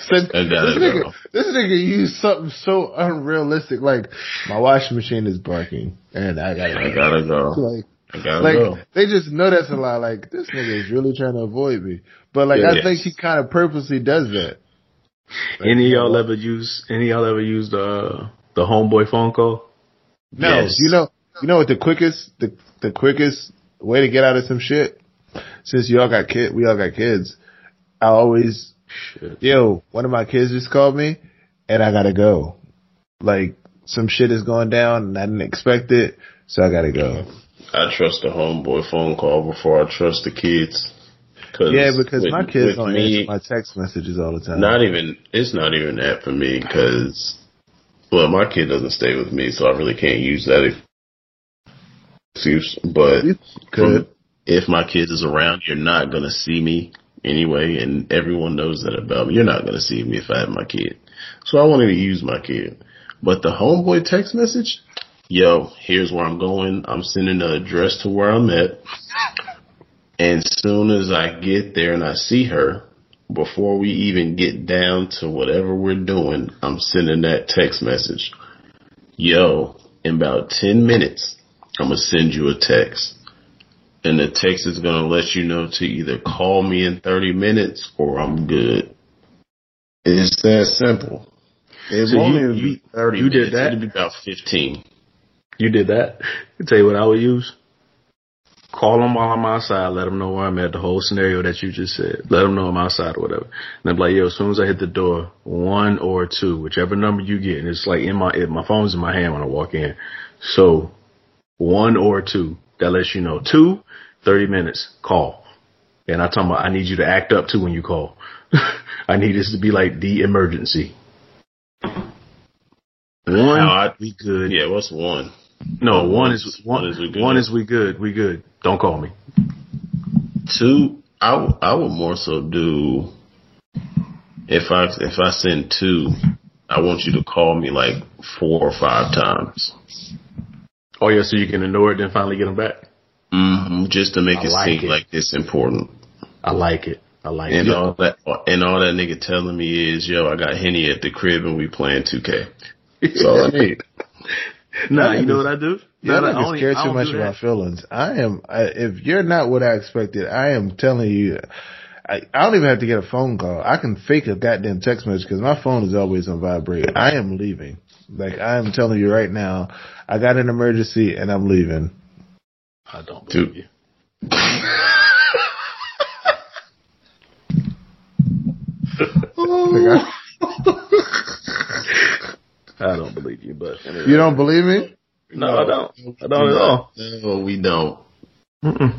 Said- this nigga, this nigga used something so unrealistic. Like my washing machine is barking, and I gotta. I gotta go. Like, I gotta like go. they just know that's a lie. Like this nigga is really trying to avoid me, but like I Yes. think he kind of purposely does that. Any of y'all ever use? Any of y'all ever used uh, the homeboy phone call? No, Yes. you know, you know what the quickest, the the quickest way to get out of some shit. Since y'all got kid, we all got kids. I always, Shit. yo, one of my kids just called me, and I gotta go. Like some shit is going down, and I didn't expect it, so I gotta go. I trust the homeboy phone call before I trust the kids. Cause Yeah, because with- my kids don't me, answer my text messages all the time. Not even. It's not even that for me because, well, my kid doesn't stay with me, so I really can't use that excuse. But from, if my kid is around, you're not gonna see me anyway, and everyone knows that about me. You're not gonna see me if I have my kid. So I wanted to use my kid. But the homeboy text message, yo, here's where I'm going. I'm sending the address to where I'm at. And as soon as I get there and I see her, before we even get down to whatever we're doing, I'm sending that text message. Yo, in about 10 minutes, I'm going to send you a text. and the text is gonna let you know to either call me in 30 minutes or I'm good. It's that simple. It So won't you- even be 30 you did that? It'll be about 15. You did that. I tell you what I would use. Call them while I'm outside. Let them know where I'm at. The whole scenario that you just said. Let them know I'm outside or whatever. And I'm like, yo, as soon as I hit the door, one or two, whichever number you get, and it's like in my it, my phone's in my hand when I walk in. So one or two. That lets you know. Two, 30 minutes. Call. And I'm talking about I need you to act up too when you call. I need this to be like the emergency. One, How I- we good. Yeah, what's one? No, one is one, one is we good. one is we good. We good. Don't call me. Two, I, w- I would more so do if I if I send two, I want you to call me like four or five times, Oh yeah, so you can ignore it, then finally get them back. hmm just to make I it like seem it. like it's important. I like it. I like And it. all that and all that nigga telling me is, yo, I got Henny at the crib and we playing 2K. That's all I need. nah, Y'all know what I do? Y'all Nah, nah, I niggas only- care too don't much about feelings. I am. I, if you're not what I expected, I am telling you. I, I don't even have to get a phone call. I can fake a goddamn text message because my phone is always on vibrate. I am leaving. Like I am telling you right now, I got an emergency and I'm leaving. I don't Dude. believe you. Like, I- I don't believe you, but anyway. you don't believe me? No, I don't. I don't at all. No, we don't. Mm-mm.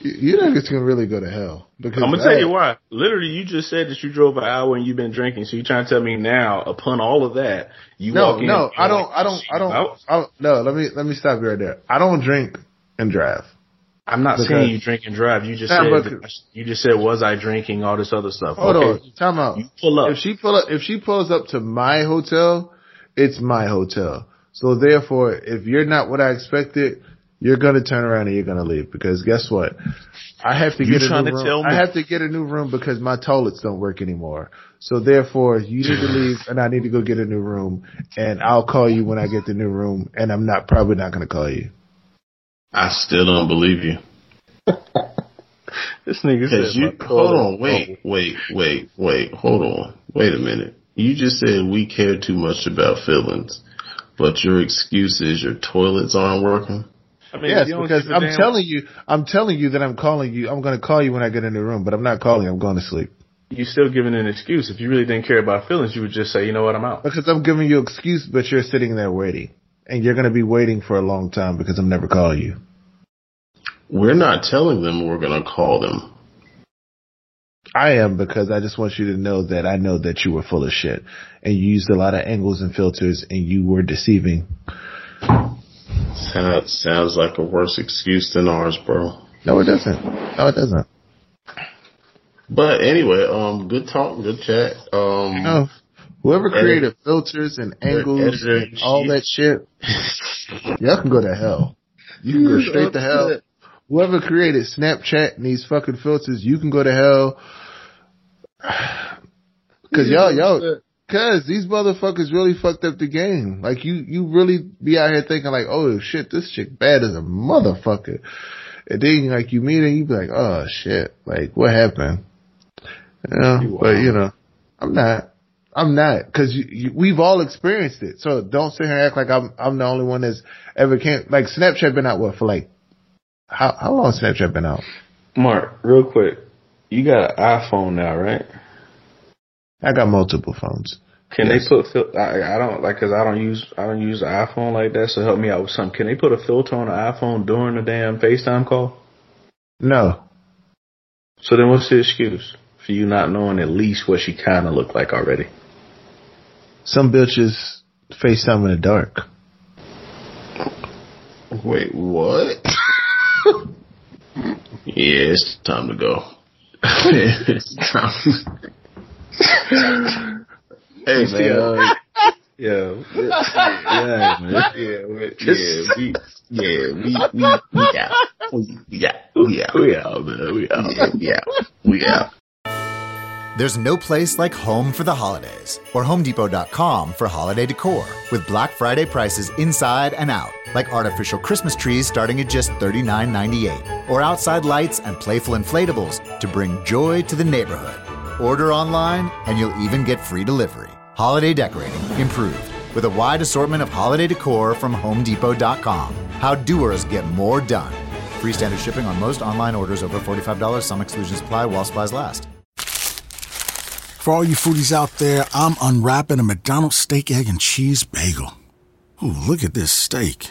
You, you niggas can really go to hell. Because I'm gonna tell you why. Literally, you just said that you drove an hour and you've been drinking. So you're trying to tell me now, upon all of that, you No, walk in. no, I don't. like, I don't. I don't. Out? I don't. No, let me let me stop you right there. I don't drink and drive. I'm not Because- saying you drink and drive. You just Nah, said but- you just said was I drinking all this other stuff. Hold okay, on, time out. you pull up. If she pull up, if she pulls up to my hotel, it's my hotel. So therefore, if you're not what I expected, you're gonna turn around and you're gonna leave because guess what? I have to You get a new to room. tell me- I have to get a new room because my toilets don't work anymore. So therefore, you need to leave and I need to go get a new room. And I'll call you when I get the new room. And I'm not probably not gonna call you. I still don't believe you. this nigga Cause said, you, hold toilet- on, wait, wait, wait, wait, hold on, wait a minute. You just said we care too much about feelings, but your excuse is your toilets aren't working. I mean, Yes, you don't because give a I'm damn- telling you, I'm telling you that I'm calling you. I'm going to call you when I get in the room, but I'm not calling. I'm going to sleep You're still giving an excuse. If you really didn't care about feelings, you would just say, you know what, I'm out. because I'm giving you an excuse, but you're sitting there waiting, and you're going to be waiting for a long time because I'm never calling you. We're not telling them we're gonna call them. I am because I just want you to know that I know that you were full of shit, and you used a lot of angles and filters, and you were deceiving. Sounds sounds like a worse excuse than ours, bro. No, it doesn't. No, it doesn't. But anyway, um, good talk, good chat. Um, No. Whoever Editor- created filters and angles and all that shit, y'all can go to hell. You can go straight to hell. Whoever created Snapchat and these fucking filters, you can go to hell. Cause y'all, y'all, cause these motherfuckers really fucked up the game. Like you, you really be out here thinking like, oh shit, this chick bad as a motherfucker. And then like you meet her, you be like, oh shit, like what happened? Yeah, You but you know, I'm not. I'm not, cause you, you, we've all experienced it. So don't sit here and act like I'm, I'm the only one that's ever came, like Snapchat been out what for like, how, how long Snapchat been out? Mark, real quick, you got an iPhone now, right? I got multiple phones. Can Yes. they put? I, I don't like because I don't use I don't use the iPhone like that. So help me out with something. Can they put a filter on the iPhone during the damn FaceTime call? No, So then, what's the excuse for you not knowing at least what she kind of looked like already? some bitches FaceTime in the dark. Wait, what? Yeah, it's time to go. it's time. hey man, uh, Yeah, yeah, man. yeah, we, yeah, we, yeah, we, we, we out, we, we out, we out, We out, man. We out. yeah, we out, we out. There's no place like home for the holidays or HomeDepot.com for holiday decor with Black Friday prices inside and out. Like artificial Christmas trees starting at just $39.98, or outside lights and playful inflatables to bring joy to the neighborhood. Order online, and you'll even get free delivery. Holiday decorating improved with a wide assortment of holiday decor from HomeDepot.com. How doers get more done. Free standard shipping on most online orders over $45. Some exclusions apply while supplies last. For all you foodies out there, I'm unwrapping a McDonald's steak, egg, and cheese bagel. Ooh, look at this steak.